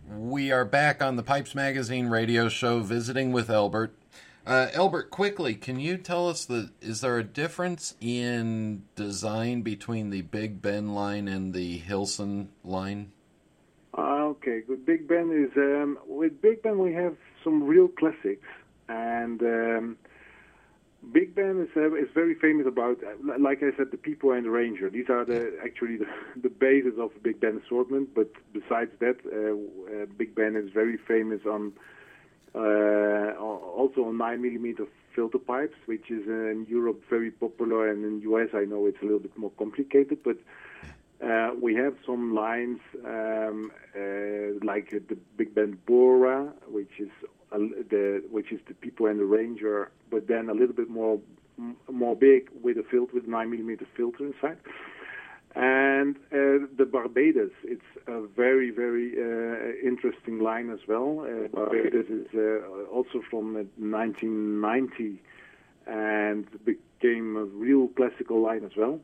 [SPEAKER 2] We are back on the Pipes Magazine radio show visiting with Elbert. Uh, Elbert, quickly, can you tell us the is there a difference in design between the Big Ben line and the Hilson line?
[SPEAKER 9] Uh, okay, good. Big Ben is um, with Big Ben we have some real classics, and um, Big Ben is uh, is very famous about, uh, like I said, the Pipo and the Ranger. These are the actually the, [LAUGHS] the basis of Big Ben assortment. But besides that, uh, uh, Big Ben is very famous on also on nine millimeter filter pipes, which is uh, in Europe very popular, and in US I know it's a little bit more complicated, but. Uh, we have some lines um, uh, like the Big Ben Bora, which is uh, the which is the Pipo and the Ranger, but then a little bit more more big with a filter with nine millimeter filter inside. And uh, the Barbados, it's a very, very uh, interesting line as well. Uh, Barbados is uh, also from 1990 and became a real classical line as well.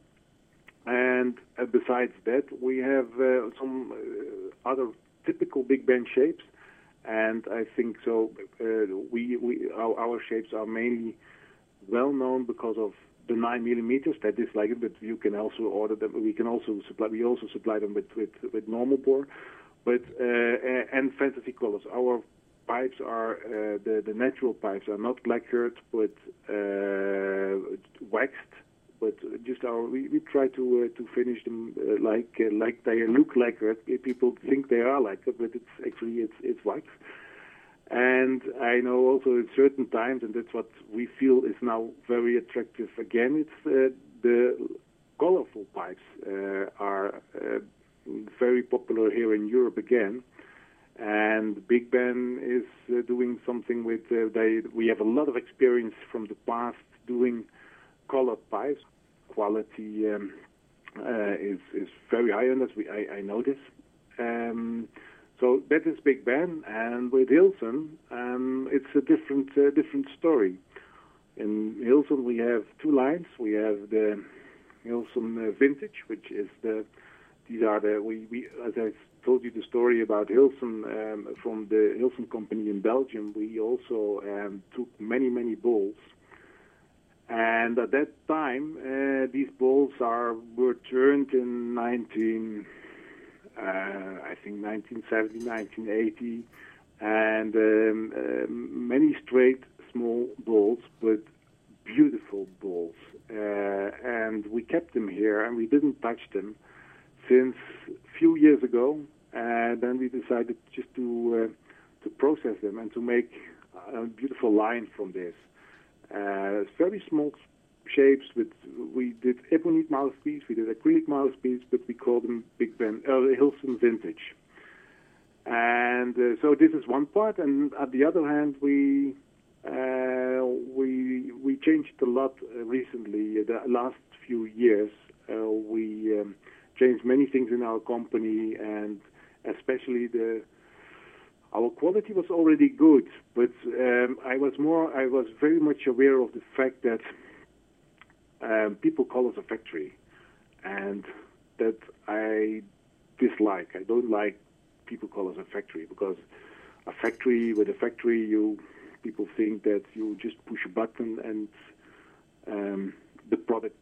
[SPEAKER 9] And uh, besides that, we have uh, some other typical Big Ben shapes, and I think so. We, we our, our shapes are mainly well known because of the nine millimeters. That is like it, but you can also order them. We can also supply. We also supply them with with, with normal bore, but uh, and fantasy colors. Our pipes are uh, the the natural pipes are not lacquered but uh, waxed but just our we, we try to uh, to finish them uh, like uh, like they look it. People think they are it, but it's actually it's it's wax. And I know also at certain times, and that's what we feel is now very attractive again. It's uh, the colorful pipes uh, are uh, very popular here in Europe again. And Big Ben is doing something with they. We have a lot of experience from the past doing colored pipes. Quality um, uh, is is very high on us. We I, I know this. Um, so that is Big Ben, and with Hilson, um, it's a different uh, different story. In Hilson, we have two lines. We have the Hilson uh, Vintage, which is the these are the we, we as I told you the story about Hilson um, from the Hilson company in Belgium. We also um, took many many bulls and at that time, uh, these bulls are were turned in 19, uh, I think 1970, 1980, and um, uh, many straight small bulls, but beautiful bulls. Uh, and we kept them here, and we didn't touch them since a few years ago. And then we decided just to uh, to process them and to make a beautiful line from this. Uh, very small shapes. With we did ebonite mouthpiece, we did acrylic mouthpiece, but we call them Big Ben uh, Hilson Vintage. And uh, so this is one part, and at the other hand, we uh, we we changed a lot uh, recently. The last few years, uh, we um, changed many things in our company, and especially the our quality was already good, but um, I was more, I was very much aware of the fact that um, people call us a factory, and that I dislike. I don't like people call us a factory because a factory with a factory, you people think that you just push a button and um, the product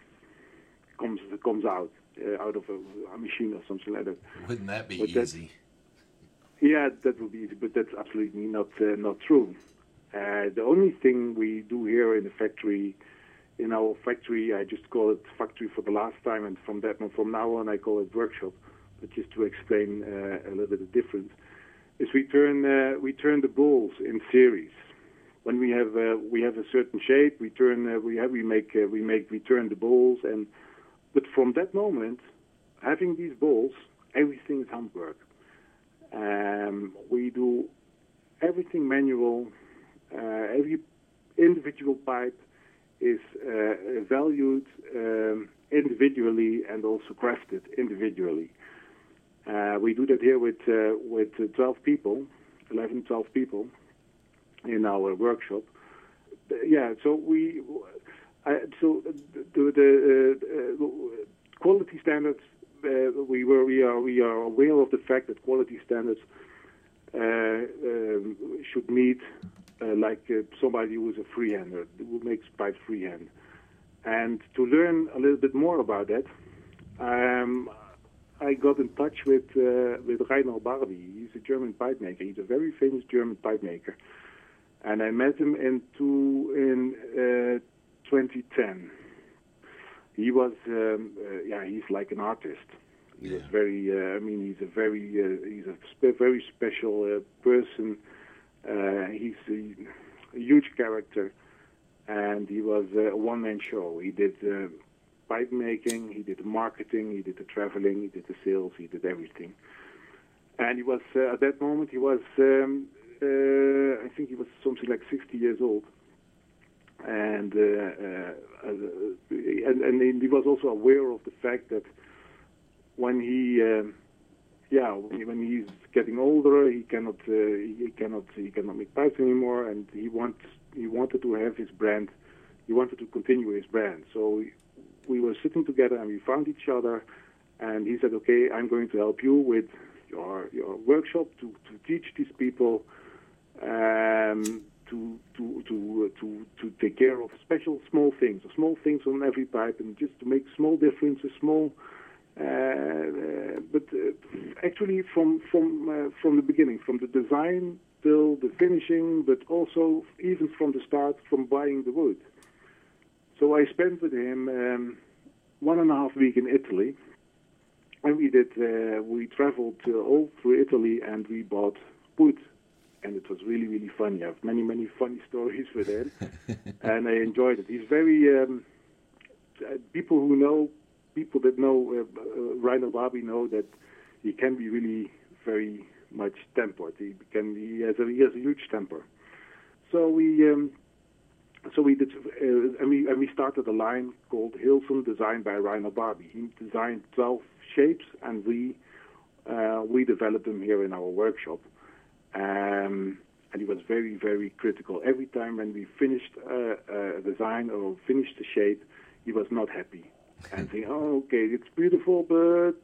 [SPEAKER 9] comes comes out uh, out of a, a, machine or something like that.
[SPEAKER 2] Wouldn't that be but easy?
[SPEAKER 9] Yeah, that would be easy, but that's absolutely not uh, not true. Uh, the only thing we do here in the factory, in our factory, I just call it factory for the last time, and from that from now on I call it workshop. But just to explain uh, a little bit of difference, is we turn uh, we turn the balls in series. When we have uh, we have a certain shape, we turn uh, we have we make we make we turn the balls, and but from that moment, having these balls, everything is handwork um, we do everything manual. Uh, every individual pipe is uh, valued um, individually and also crafted individually. Uh, we do that here with uh, with 12 people, 11, 12 people in our workshop. Yeah, so we so the, the quality standards uh, we were we are we are aware of the fact that quality standards uh, um, should meet uh, like somebody who is a freehander who makes pipes freehand. And to learn a little bit more about that, um, I got in touch with uh, with Rainer Barbi. He's a German pipe maker. He's a very famous German pipe maker. And I met him in two, in uh, 2010. He was, um, uh, yeah, he's like an artist. He yeah. was very, uh, I mean, he's a very, uh, he's a spe- very special uh, person. Uh, he's a, huge character, and he was a one-man show. He did uh, pipe making, he did marketing, he did the traveling, he did the sales, he did everything. And he was at that moment he was, um, I think he was something like 60 years old and, uh, uh, and and he was also aware of the fact that when he um, yeah when he's getting older he cannot uh, he cannot he cannot make pipes anymore and he wants he wanted to have his brand he wanted to continue his brand so we were sitting together and we found each other and he said okay I'm going to help you with your your workshop to to teach these people um, to to to to to take care of special small things, small things on every pipe, and just to make small differences, small. Uh, uh, but uh, actually, from from uh, from the beginning, from the design till the finishing, but also even from the start, from buying the wood. So I spent with him um, one and a half week in Italy, and we did uh, we traveled all through Italy, and we bought wood and it was really really funny. I have many many funny [LAUGHS] stories with him, [LAUGHS] and I enjoyed it. He's very um, uh, people who know people that know uh, uh, Barbi know that he can be really very much tempered. He can he has a, he has a huge temper. So we um, so we did uh, and we and we started a line called Hilson, designed by Rainer Barbi. He designed 12 shapes, and we uh, we developed them here in our workshop. Um, and he was very, very critical. Every time when we finished uh, a design or finished a shape, he was not happy and saying, "Oh, okay, it's beautiful, but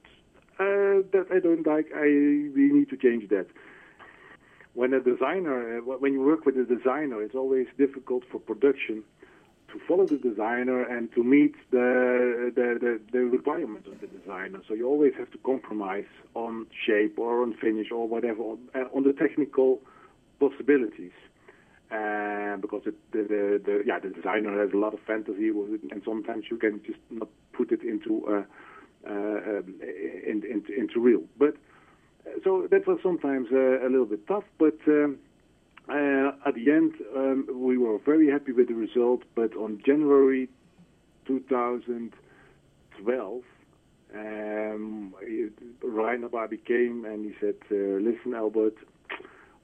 [SPEAKER 9] uh, that I don't like. I we need to change that." When a designer, uh, when you work with a designer, it's always difficult for production to follow the designer and to meet the, the, the, the, requirements of the designer. So you always have to compromise on shape or on finish or whatever, on, uh, on the technical possibilities. Uh, because it, the, the, the, yeah, the designer has a lot of fantasy with it, and sometimes you can just not put it into uh, uh, um, in, in, into real. But uh, so that was sometimes uh, a little bit tough, but um, uh, at the end, um, we were very happy with the result, but on January 2012, um, Rainer Barbi came and he said, "Listen, Albert,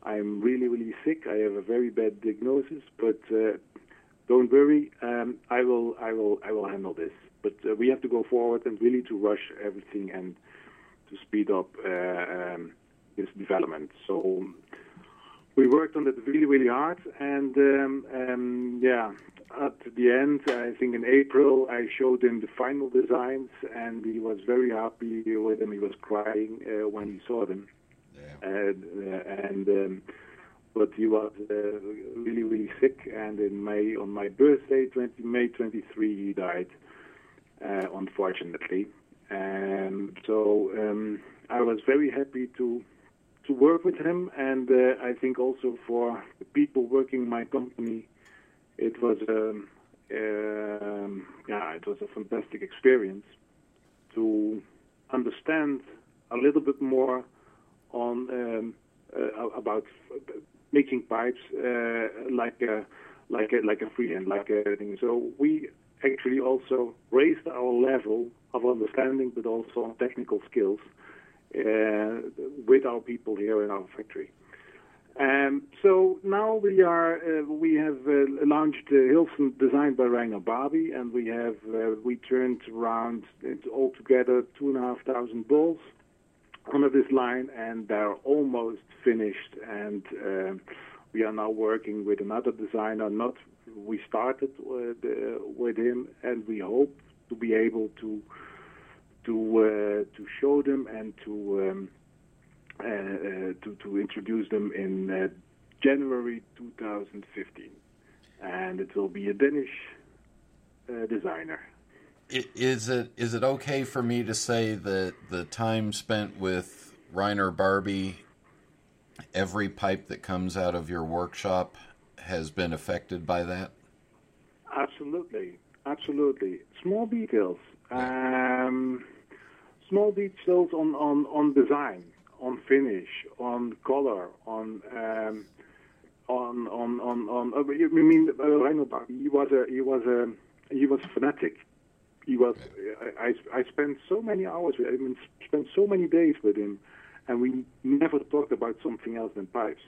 [SPEAKER 9] I'm really, really sick. I have a very bad diagnosis, but uh, don't worry. Um, I will, I will, I will handle this. But uh, we have to go forward and really to rush everything and to speed up uh, um, this development. So we worked on it really, really hard, and um, um, yeah, at the end, I think in April, I showed him the final designs, and he was very happy with them. He was crying uh, when he saw them, yeah. and uh, and um, but he was uh, really, really sick, and in May, on my birthday, 20 May 23, he died, uh, unfortunately, and so um, I was very happy to to work with him, and uh, I think also for the people working in my company, it was um, um, yeah, it was a fantastic experience to understand a little bit more on um, uh, about making pipes uh, like a like a like a freehand like a thing. So we actually also raised our level of understanding, but also on technical skills uh, with our people here in our factory. Um, so now we are uh, we have uh, launched Hilson designed by Rainer Barbi, and we have uh, we turned around altogether two and a half thousand balls under this line, and they're almost finished. And uh, we are now working with another designer. Not we started with, uh, with him, and we hope to be able to to uh, to show them and to um, uh, uh, to to introduce them in January 2015, and it will be a Danish designer.
[SPEAKER 2] Is it is it okay for me to say that the time spent with Rainer Barbi, every pipe that comes out of your workshop has been affected by that?
[SPEAKER 9] Absolutely, absolutely. Small details. Um, small details on, on, on design, on finish, on color, on um, on on on on. Uh, you mean uh, Barbi. He was a he was a he was fanatic. He was. I I spent so many hours. with him, spent so many days with him, and we never talked about something else than pipes.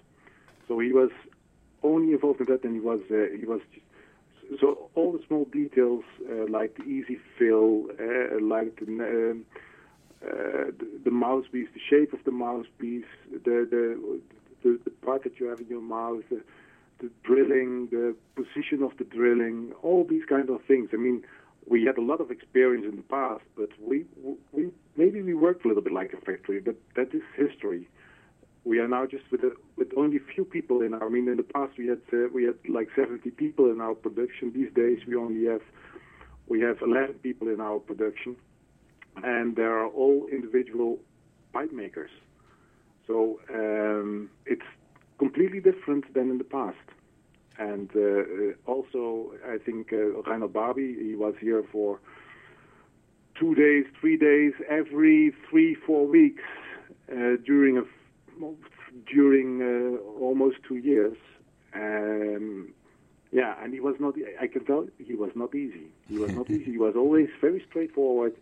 [SPEAKER 9] So he was only involved in that, and he was uh, he was. So all the small details, uh, like the easy fill, uh, like the, um, uh, the the mouthpiece, the shape of the mouthpiece, the the the, the part that you have in your mouth, the, the drilling, the position of the drilling, all these kind of things. I mean, we had a lot of experience in the past, but we we maybe we worked a little bit like a factory, but that is history. We are now just with a, with only few people in our. I mean, in the past we had uh, we had like 70 people in our production. These days we only have we have 11 people in our production, and they are all individual pipe makers. So um, it's completely different than in the past. And uh, also, I think uh, Reinhard Barbi, he was here for two days, three days, every three, four weeks uh, during a during uh, almost two years. Um, yeah, and he was not. I can tell he was not easy. He was not [LAUGHS] easy. He was always very straightforward,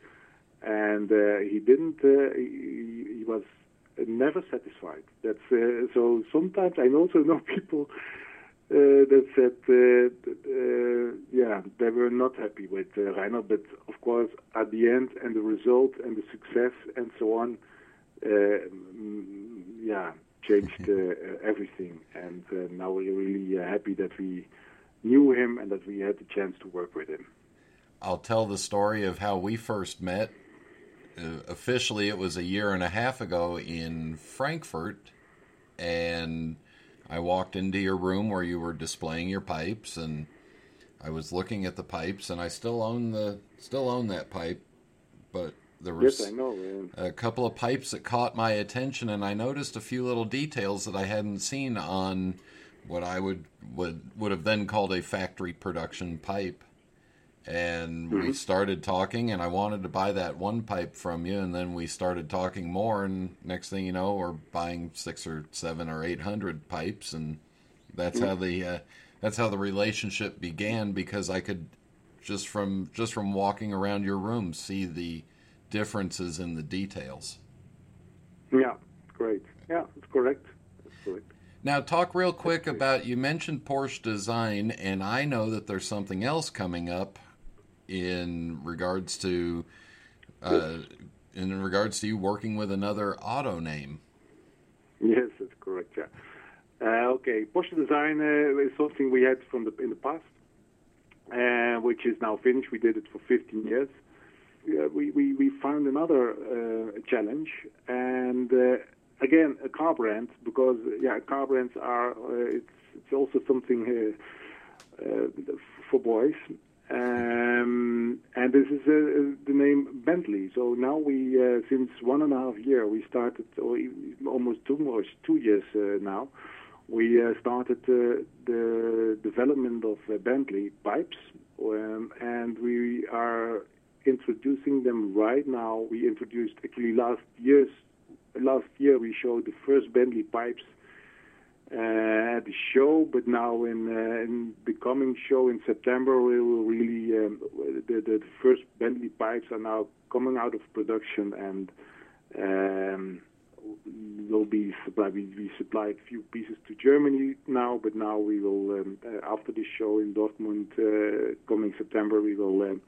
[SPEAKER 9] and uh, he didn't. Uh, he, he was never satisfied. That's uh, so. Sometimes I also know [LAUGHS] people uh, that said, uh, uh, yeah, they were not happy with uh, Rainer, but of course, at the end and the result and the success and so on, uh, mm, yeah, changed uh, [LAUGHS] everything. And uh, now we're really uh, happy that we knew him and that we had the chance to work with him.
[SPEAKER 2] I'll tell the story of how we first met. Uh, officially, it was a year and a half ago in Frankfurt, and I walked into your room where you were displaying your pipes, and I was looking at the pipes, and I still own the still own that pipe, but there was
[SPEAKER 9] yes, I know,
[SPEAKER 2] a couple of pipes that caught my attention, and I noticed a few little details that I hadn't seen on what I would would would have then called a factory production pipe. And
[SPEAKER 9] Mm-hmm.
[SPEAKER 2] we started talking, and I wanted to buy that one pipe from you, and then we started talking more, and next thing you know, we're buying six or seven or eight hundred pipes, and that's how the uh, that's how the relationship began. Because I could just from just from walking around your room see the differences in the details.
[SPEAKER 9] Yeah, great. Yeah, that's correct. That's correct.
[SPEAKER 2] Now, talk real quick about you mentioned Porsche design, and I know that there's something else coming up in regards to uh, in regards to you working with another auto name.
[SPEAKER 9] Yes, that's correct. Yeah. Uh, okay, Porsche Design uh, is something we had from the in the past, uh, which is now finished. We did it for 15 years. We, we, we found another uh, challenge, and uh, again a car brand because yeah, car brands are uh, it's it's also something for boys. Um, and this is uh, the name Bentley. So now we, uh, since one and a half year, we started, or almost two more, two years uh, now, we uh, started uh, the development of uh, Bentley pipes, um, and we are introducing them right now. We introduced actually last year's last year we showed the first Bentley pipes uh, at the show, but now in uh, in the coming show in September, we will really um, the, the the first Bentley pipes are now coming out of production and um, will be supplied. We, we supplied a few pieces to Germany now, but now we will um, uh, after the show in Dortmund uh, coming September, we will um,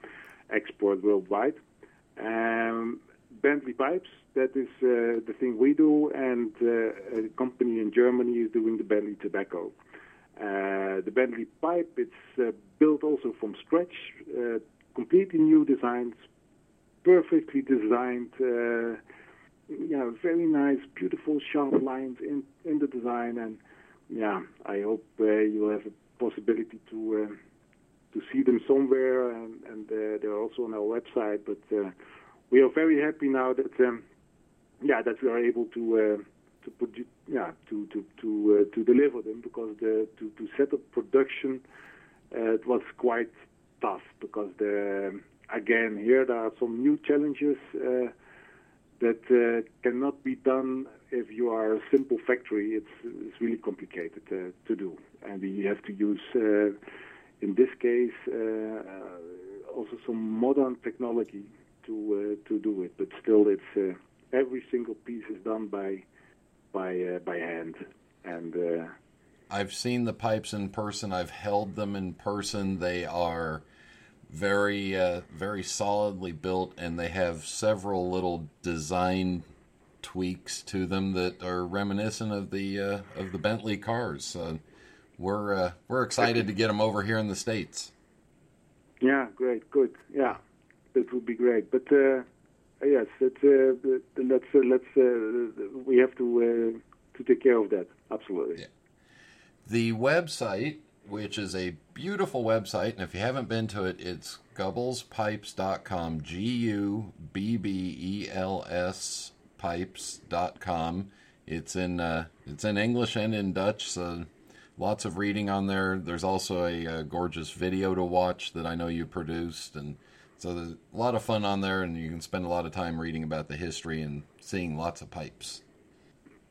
[SPEAKER 9] export worldwide. Um, Bentley pipes. That is uh, the thing we do, and uh, a company in Germany is doing the Bentley tobacco. Uh, the Bentley pipe, it's built also from scratch, completely new designs, perfectly designed. Yeah, very nice, beautiful, sharp lines in in the design, and yeah, I hope you will have a possibility to to see them somewhere, and, and uh, they're also on our website. But uh, we are very happy now that um, yeah that we are able to uh, to put yeah to to to uh, to deliver them because the to to set up production uh, it was quite tough because the again here there are some new challenges that cannot be done if you are a simple factory. It's it's really complicated to do, and you have to use in this case also some modern technology to uh, to do it. But still, it's uh, every single piece is done by by uh, by hand, and uh,
[SPEAKER 2] I've seen the pipes in person. I've held them in person. They are very uh, very solidly built, and they have several little design tweaks to them that are reminiscent of the uh, of the Bentley cars. Uh, we're uh, we're excited to get them over here in the states.
[SPEAKER 9] yeah, great, good, yeah, that would be great. But uh, yes, it, uh, let's uh, let's uh, we have to uh, to take care of that. Absolutely. Yeah.
[SPEAKER 2] The website, which is a beautiful website, and if you haven't been to it, it's gubbelspipes.com. G U B B E L S pipes.com. It's in uh, it's in English and in Dutch, so lots of reading on there. There's also a, uh gorgeous video to watch that I know you produced, and so there's a lot of fun on there, and you can spend a lot of time reading about the history and seeing lots of pipes.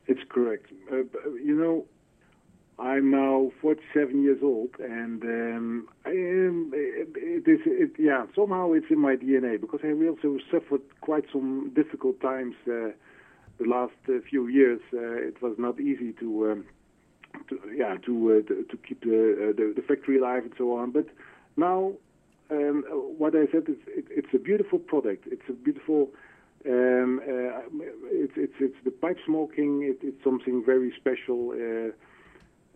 [SPEAKER 9] It's correct. Uh, you know, I'm now 47 years old, and um, am, it, it is, it, yeah, somehow it's in my DNA because I also suffered quite some difficult times uh, the last uh, few years. Uh, it was not easy to, um, to yeah, to, uh, to to keep the, uh, the the factory alive and so on. But now, um, what I said is, it, it's a beautiful product. It's a beautiful. Um, uh, it's it's it's the pipe smoking. It, it's something very special. Uh,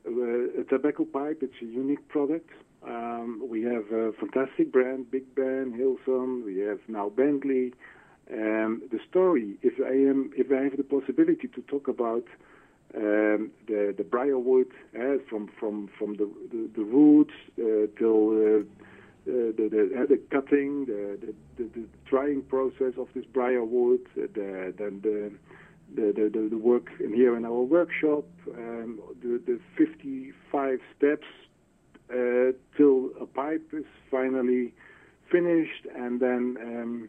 [SPEAKER 9] uh, a tobacco pipe. It's a unique product. Um, we have a fantastic brand, Big Ben, Hilson. We have now Bentley. Um, the story, if I am, if I have the possibility to talk about um, the the briarwood uh, from from from the the, the roots uh, till uh, the the, the cutting, the, the the drying process of this briarwood, uh, the then the the, the, the, work in here in our workshop, um, the, the 55 steps uh, till a pipe is finally finished, and then um,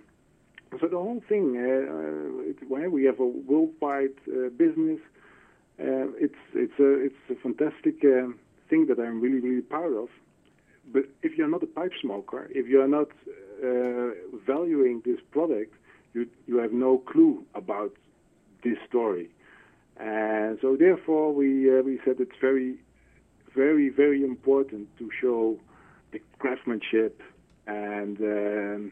[SPEAKER 9] so the whole thing. Uh, uh, it, we have a worldwide uh, business. Uh, it's it's a it's a fantastic um thing that I'm really really proud of. But if you're not a pipe smoker, if you're not uh, valuing this product, you you have no clue about this story. And so therefore we uh, we said it's very very very important to show the craftsmanship and um,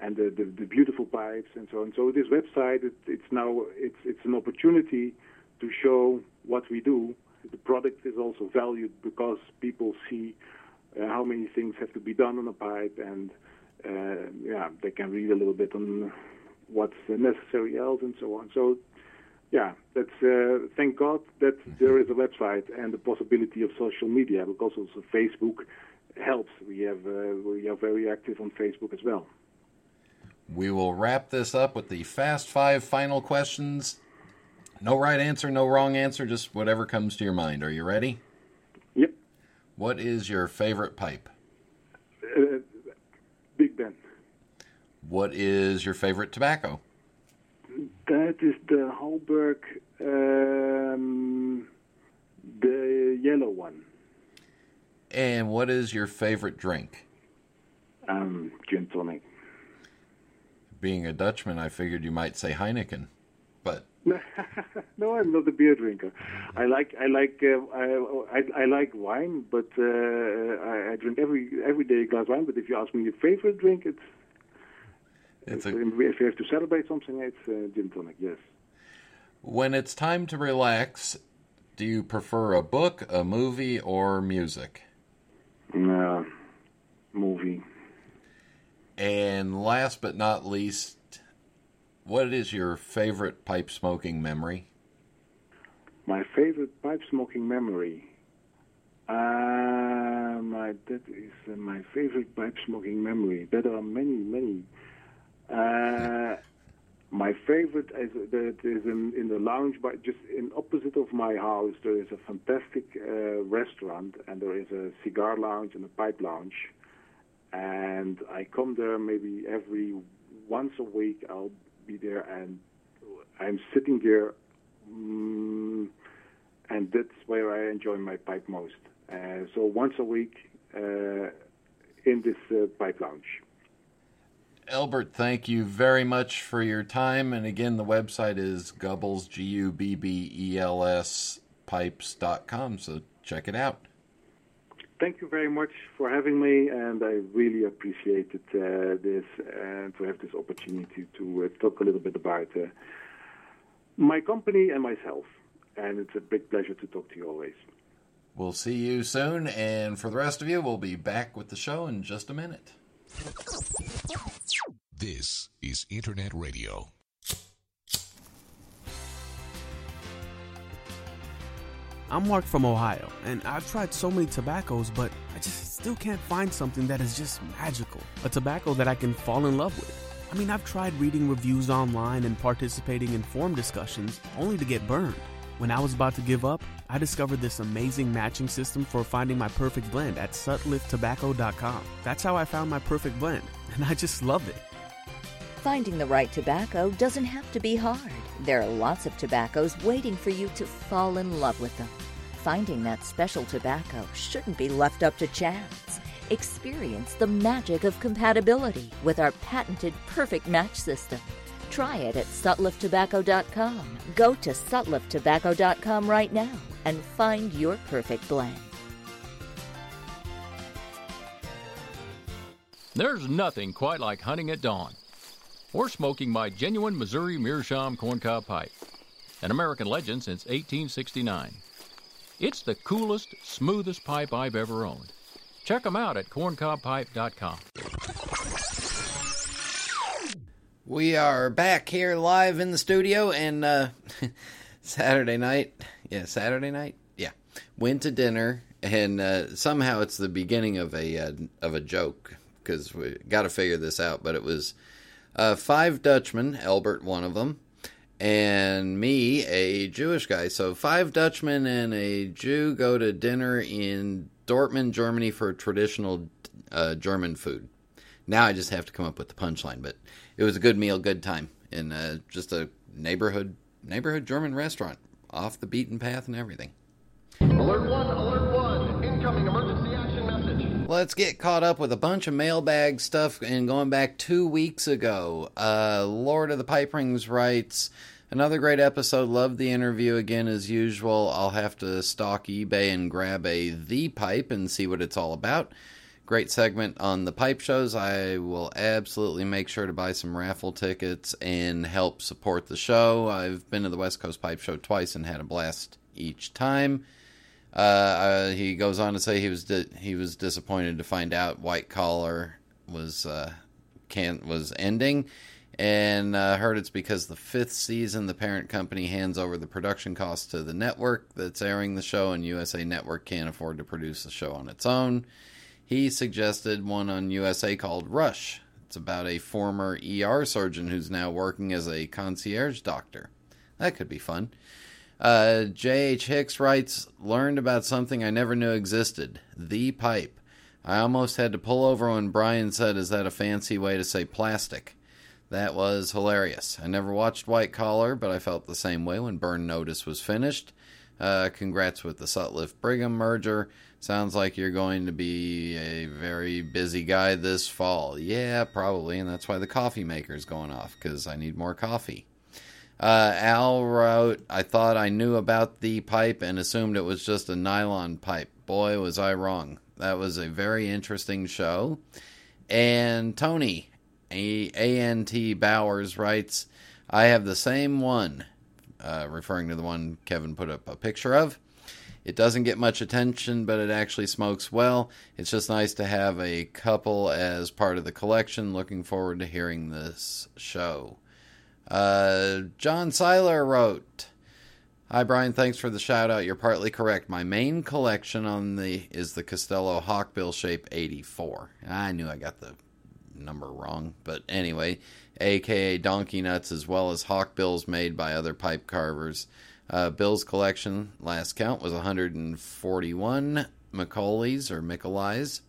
[SPEAKER 9] and the, the, the beautiful pipes and so on. So this website it, it's now it's it's an opportunity to show what we do. The product is also valued because people see uh, how many things have to be done on a pipe and uh, yeah they can read a little bit on what's necessary else and so on. So yeah, that's uh, thank God that there is a website and the possibility of social media because also Facebook helps. We have uh, we are very active on Facebook as well.
[SPEAKER 2] We will wrap this up with the fast five final questions. No right answer, no wrong answer, just whatever comes to your mind. Are you ready? What is your favorite pipe?
[SPEAKER 9] Uh, Big Ben.
[SPEAKER 2] What is your favorite tobacco?
[SPEAKER 9] That is the Holberg, um, the yellow one.
[SPEAKER 2] And what is your favorite drink?
[SPEAKER 9] Um, gin tonic.
[SPEAKER 2] Being a Dutchman, I figured you might say Heineken, but [LAUGHS]
[SPEAKER 9] no, I'm not a beer drinker. I like I like uh, I, I I like wine, but uh, I, I drink every every day a glass of wine. But if you ask me your favorite drink, it's
[SPEAKER 2] It's
[SPEAKER 9] if,
[SPEAKER 2] a-
[SPEAKER 9] if you have to celebrate something, it's uh, gin tonic. Yes.
[SPEAKER 2] when it's time to relax, do you prefer a book, a movie, or music?
[SPEAKER 9] Uh, movie.
[SPEAKER 2] And last but not least, what is your favorite pipe smoking memory?
[SPEAKER 9] My favorite pipe smoking memory. Uh, my that is uh, my favorite pipe smoking memory. There are many, many. Uh, [LAUGHS] My favorite is, that is in, in the lounge, but just in opposite of my house, there is a fantastic uh, restaurant, and there is a cigar lounge and a pipe lounge. And I come there maybe every once a week. I'll be there, and I'm sitting there, um, and that's where I enjoy my pipe most. Uh, so once a week uh, in this uh, pipe lounge.
[SPEAKER 2] Albert, thank you very much for your time. And again, the website is Gubbels, G U B B E L S, pipes.com. So check it out.
[SPEAKER 9] Thank you very much for having me, and I really appreciated uh, this and to have this opportunity to uh, talk a little bit about uh, my company and myself. And it's a big pleasure to talk to you always.
[SPEAKER 2] We'll see you soon, and for the rest of you, we'll be back with the show in just a minute.
[SPEAKER 12] This is Internet Radio.
[SPEAKER 13] I'm Mark from Ohio, and I've tried so many tobaccos, but I just still can't find something that is just magical. A tobacco that I can fall in love with. I mean, I've tried reading reviews online and participating in forum discussions only to get burned. When I was about to give up, I discovered this amazing matching system for finding my perfect blend at sutlifftobacco.com. That's how I found my perfect blend, and I just love it.
[SPEAKER 14] Finding the right tobacco doesn't have to be hard. There are lots of tobaccos waiting for you to fall in love with them. Finding that special tobacco shouldn't be left up to chance. Experience the magic of compatibility with our patented perfect match system. Try it at sutlifftobacco.com. Go to sutlifftobacco.com right now and find your perfect blend.
[SPEAKER 15] There's nothing quite like hunting at dawn or smoking my genuine Missouri Meerschaum corncob pipe, an American legend since 1869. It's the coolest, smoothest pipe I've ever owned. Check them out at corncobpipe.com.
[SPEAKER 2] We are back here live in the studio, and uh, [LAUGHS] Saturday night, yeah, Saturday night, yeah, went to dinner, and uh, somehow it's the beginning of a uh, of a joke because we got to figure this out. But it was uh, five Dutchmen, Albert one of them, and me, a Jewish guy. So five Dutchmen and a Jew go to dinner in Dortmund, Germany for traditional uh, German food. Now I just have to come up with the punchline, but it was a good meal, good time, in uh, just a neighborhood neighborhood German restaurant, off the beaten path and everything.
[SPEAKER 16] Alert one, alert
[SPEAKER 2] Let's get caught up with a bunch of mailbag stuff and going back two weeks ago. Uh, Lord of the Pipe Rings writes. Another great episode. Love the interview again as usual. I'll have to stalk eBay and grab a The Pipe and see what it's all about. Great segment on the pipe shows. I will absolutely make sure to buy some raffle tickets and help support the show. I've been to the West Coast Pipe Show twice and had a blast each time. Uh, uh, he goes on to say he was di- he was disappointed to find out White Collar was uh, can was ending, and uh, heard it's because the fifth season the parent company hands over the production costs to the network that's airing the show, and USA Network can't afford to produce the show on its own. He suggested one on USA called Rush. It's about a former ER surgeon who's now working as a concierge doctor. That could be fun. Uh, J.H. Hicks writes, learned about something I never knew existed the pipe. I almost had to pull over when Brian said, Is that a fancy way to say plastic? That was hilarious. I never watched White Collar, but I felt the same way when Burn Notice was finished. Uh, congrats with the Sutliff Brigham merger. Sounds like you're going to be a very busy guy this fall. Yeah, probably, and that's why the coffee maker's going off, because I need more coffee. Uh, Al wrote, I thought I knew about the pipe and assumed it was just a nylon pipe. Boy, was I wrong. That was a very interesting show. And Tony, A. N. T. Bowers, writes, I have the same one, uh, referring to the one Kevin put up a picture of. It doesn't get much attention, but it actually smokes well. It's just nice to have a couple as part of the collection. Looking forward to hearing this show. Uh, John Seiler wrote, "Hi Brian, thanks for the shout out. You're partly correct. My main collection on the is the Castello Hawkbill Shape 84. I knew I got the number wrong, but anyway, aka donkey nuts, as well as hawk bills made by other pipe carvers. Uh, Bill's collection, last count, was 141 Macaulay's or Michaelais.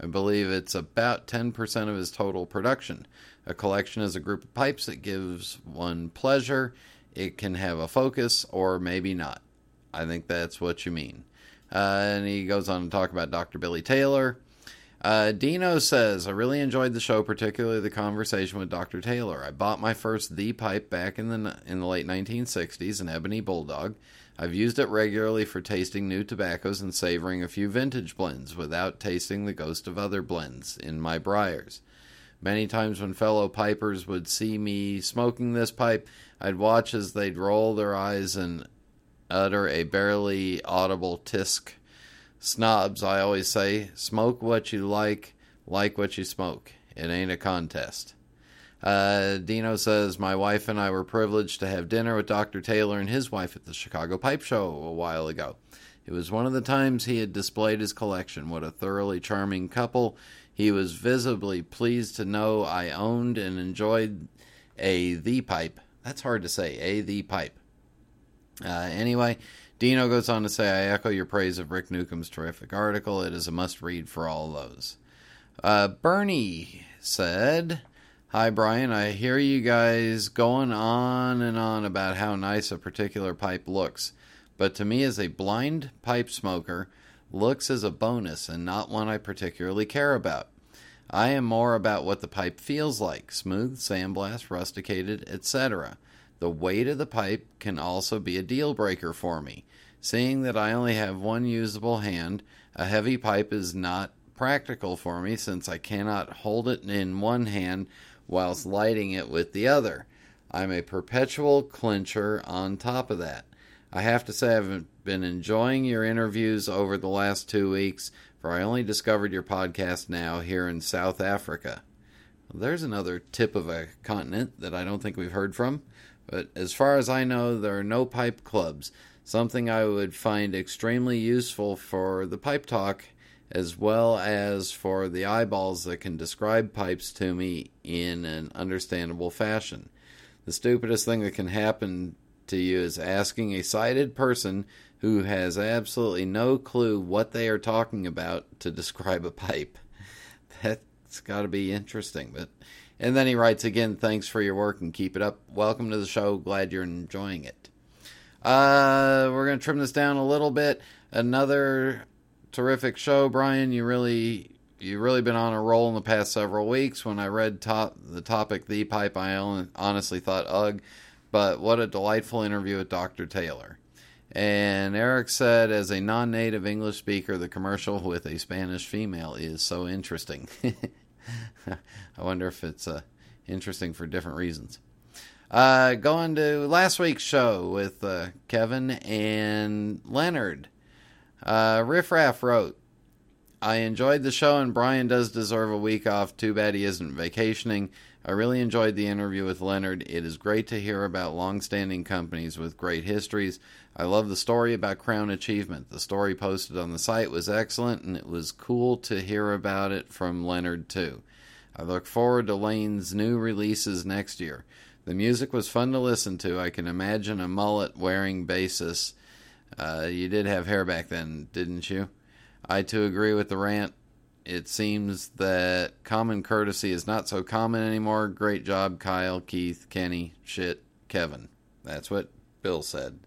[SPEAKER 2] I believe it's about 10% of his total production. A collection is a group of pipes that gives one pleasure. It can have a focus or maybe not. I think that's what you mean. Uh, and he goes on to talk about Dr. Billy Taylor. Uh, Dino says, I really enjoyed the show, particularly the conversation with Dr. Taylor. I bought my first The Pipe back in the, in the late 1960s, an Ebony Bulldog. I've used it regularly for tasting new tobaccos and savoring a few vintage blends without tasting the ghost of other blends in my briars. Many times when fellow pipers would see me smoking this pipe, I'd watch as they'd roll their eyes and utter a barely audible tisk. Snobs, I always say, smoke what you like, like what you smoke. It ain't a contest. Uh, Dino says, My wife and I were privileged to have dinner with Dr. Taylor and his wife at the Chicago Pipe Show a while ago. It was one of the times he had displayed his collection. What a thoroughly charming couple. He was visibly pleased to know I owned and enjoyed a The Pipe. That's hard to say, a The Pipe. Uh, anyway, Dino goes on to say, I echo your praise of Rick Newcombe's terrific article. It is a must read for all those. Uh, Bernie said, Hi, Brian. I hear you guys going on and on about how nice a particular pipe looks, but to me, as a blind pipe smoker, looks is a bonus and not one I particularly care about. I am more about what the pipe feels like smooth, sandblast, rusticated, etc. The weight of the pipe can also be a deal breaker for me. Seeing that I only have one usable hand, a heavy pipe is not practical for me since I cannot hold it in one hand whilst lighting it with the other. I'm a perpetual clincher on top of that. I have to say, I've been enjoying your interviews over the last two weeks, for I only discovered your podcast now here in South Africa. There's another tip of a continent that I don't think we've heard from, but as far as I know, there are no pipe clubs, something I would find extremely useful for the pipe talk as well as for the eyeballs that can describe pipes to me in an understandable fashion. The stupidest thing that can happen to you is asking a sighted person who has absolutely no clue what they are talking about to describe a pipe. [LAUGHS] That's got to be interesting. But and then he writes again, "Thanks for your work and keep it up. Welcome to the show. Glad you're enjoying it." Uh, we're gonna trim this down a little bit. Another terrific show, Brian. You really you've really been on a roll in the past several weeks. When I read top, the topic, the pipe, I honestly thought, ugh. But what a delightful interview with Dr. Taylor. And Eric said, as a non native English speaker, the commercial with a Spanish female is so interesting. [LAUGHS] I wonder if it's uh, interesting for different reasons. Uh, going to last week's show with uh, Kevin and Leonard. Uh, Riff Raff wrote, I enjoyed the show, and Brian does deserve a week off. Too bad he isn't vacationing. I really enjoyed the interview with Leonard. It is great to hear about long standing companies with great histories. I love the story about Crown Achievement. The story posted on the site was excellent, and it was cool to hear about it from Leonard, too. I look forward to Lane's new releases next year. The music was fun to listen to. I can imagine a mullet wearing bassist. Uh, you did have hair back then, didn't you? I too agree with the rant. It seems that common courtesy is not so common anymore. Great job, Kyle, Keith, Kenny, shit, Kevin. That's what Bill said.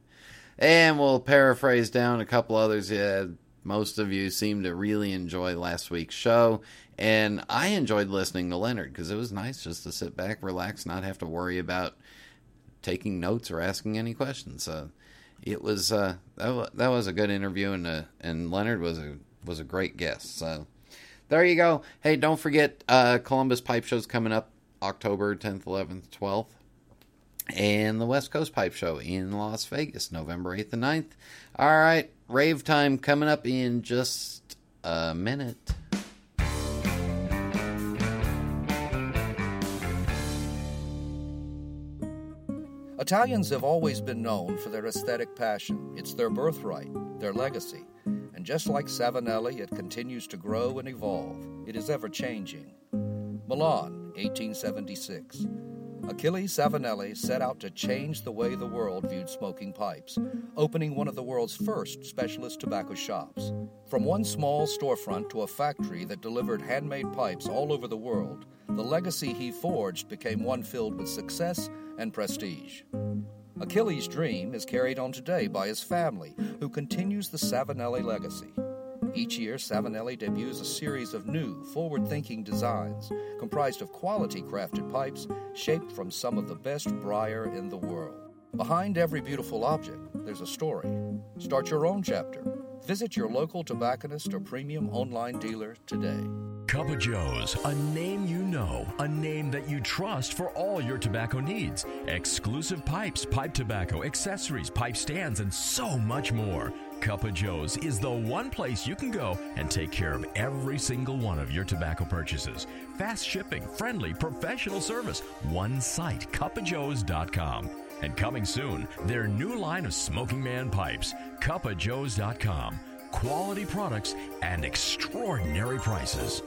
[SPEAKER 2] And we'll paraphrase down a couple others. Yeah, most of you seem to really enjoy last week's show. And I enjoyed listening to Leonard because it was nice just to sit back, relax, not have to worry about taking notes or asking any questions. So it was uh, that, that was a good interview, and uh, and Leonard was a was a great guest. So there you go. Hey, don't forget uh, Columbus Pipe Show's coming up October 10th, 11th, 12th. And the West Coast Pipe Show in Las Vegas, November 8th and 9th. All right, rave time coming up in just a minute.
[SPEAKER 17] Italians have always been known for their aesthetic passion. It's their birthright, their legacy. And just like Savinelli, it continues to grow and evolve. It is ever changing. Milan, 1876. Achilles Savinelli set out to change the way the world viewed smoking pipes, opening one of the world's first specialist tobacco shops. From one small storefront to a factory that delivered handmade pipes all over the world, the legacy he forged became one filled with success and prestige. Achilles' dream is carried on today by his family, who continues the Savinelli legacy. Each year, Savinelli debuts a series of new, forward thinking designs comprised of quality crafted pipes shaped from some of the best briar in the world. Behind every beautiful object, there's a story. Start your own chapter. Visit your local tobacconist or premium online dealer today.
[SPEAKER 18] Cup of Joe's, a name you know, a name that you trust for all your tobacco needs. Exclusive pipes, pipe tobacco, accessories, pipe stands, and so much more. Cup of Joe's is the one place you can go and take care of every single one of your tobacco purchases. Fast shipping, friendly, professional service. One site, cupofjoes.com. And coming soon, their new line of Smoking Man pipes, cupofjoes.com. Quality products and extraordinary prices.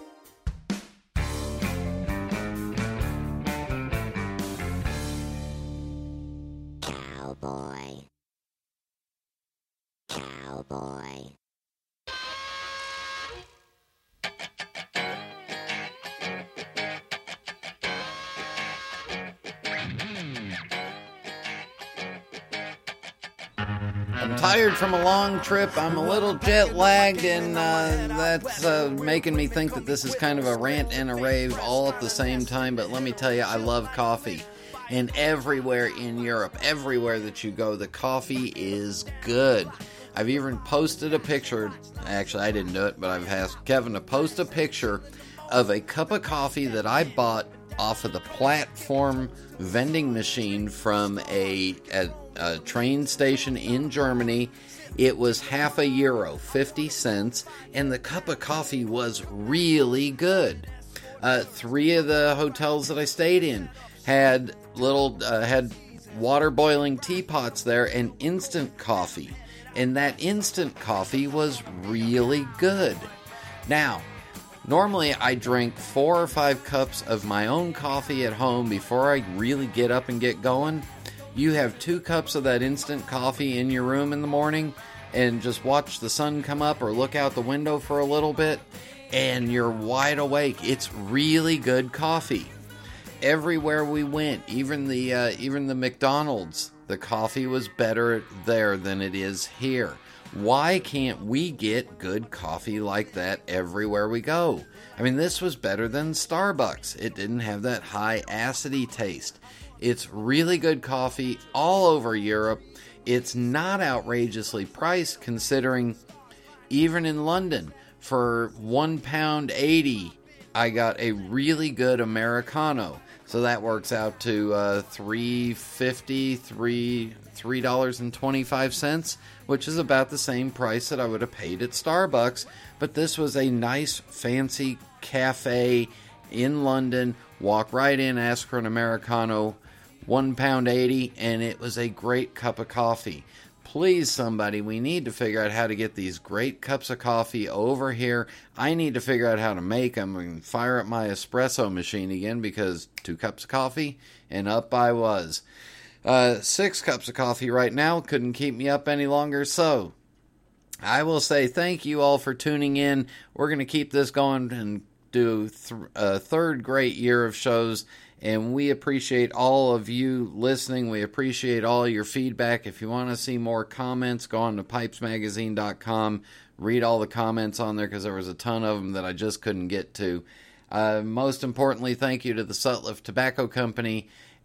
[SPEAKER 2] Tired from a long trip. I'm a little jet lagged, and uh, that's uh, making me think that this is kind of a rant and a rave all at the same time. But let me tell you, I love coffee. And everywhere in Europe, everywhere that you go, the coffee is good. I've even posted a picture. Actually, I didn't do it, but I've asked Kevin to post a picture of a cup of coffee that I bought off of the platform vending machine from a, a, a train station in Germany. It was half a euro, 50 cents, and the cup of coffee was really good. Uh, three of the hotels that I stayed in had little uh, had water boiling teapots there and instant coffee, and that instant coffee was really good. Now, normally I drink four or five cups of my own coffee at home before I really get up and get going. You have two cups of that instant coffee in your room in the morning and just watch the sun come up or look out the window for a little bit, and you're wide awake. It's really good coffee everywhere we went, even the uh, even the McDonald's, the coffee was better there than it is here. Why can't we get good coffee like that everywhere we go? I mean, this was better than Starbucks. It didn't have that high acidity taste. It's really good coffee all over Europe. It's not outrageously priced considering even in London for 1 pound 80 I got a really good americano. So that works out to uh, three fifty, three three dollars and twenty five cents, which is about the same price that I would have paid at Starbucks. But this was a nice, fancy cafe in London. Walk right in, ask for an americano, one pound eighty, and it was a great cup of coffee. Please, somebody, we need to figure out how to get these great cups of coffee over here. I need to figure out how to make them and fire up my espresso machine again because two cups of coffee and up I was. Uh, six cups of coffee right now couldn't keep me up any longer, so I will say thank you all for tuning in. We're going to keep this going and do th- a third great year of shows and we appreciate all of you listening. We appreciate all your feedback. If you want to see more comments, go on to pipesmagazine.com. Read all the comments on there because there was a ton of them that I just couldn't get to. Uh, most importantly, thank you to the Sutliff Tobacco Company.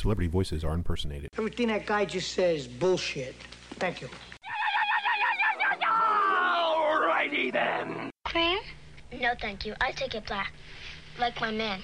[SPEAKER 19] Celebrity voices are impersonated.
[SPEAKER 20] Everything that guy just says bullshit. Thank you.
[SPEAKER 21] Alrighty then.
[SPEAKER 22] Cream? No, thank you. I take it black. Like my man.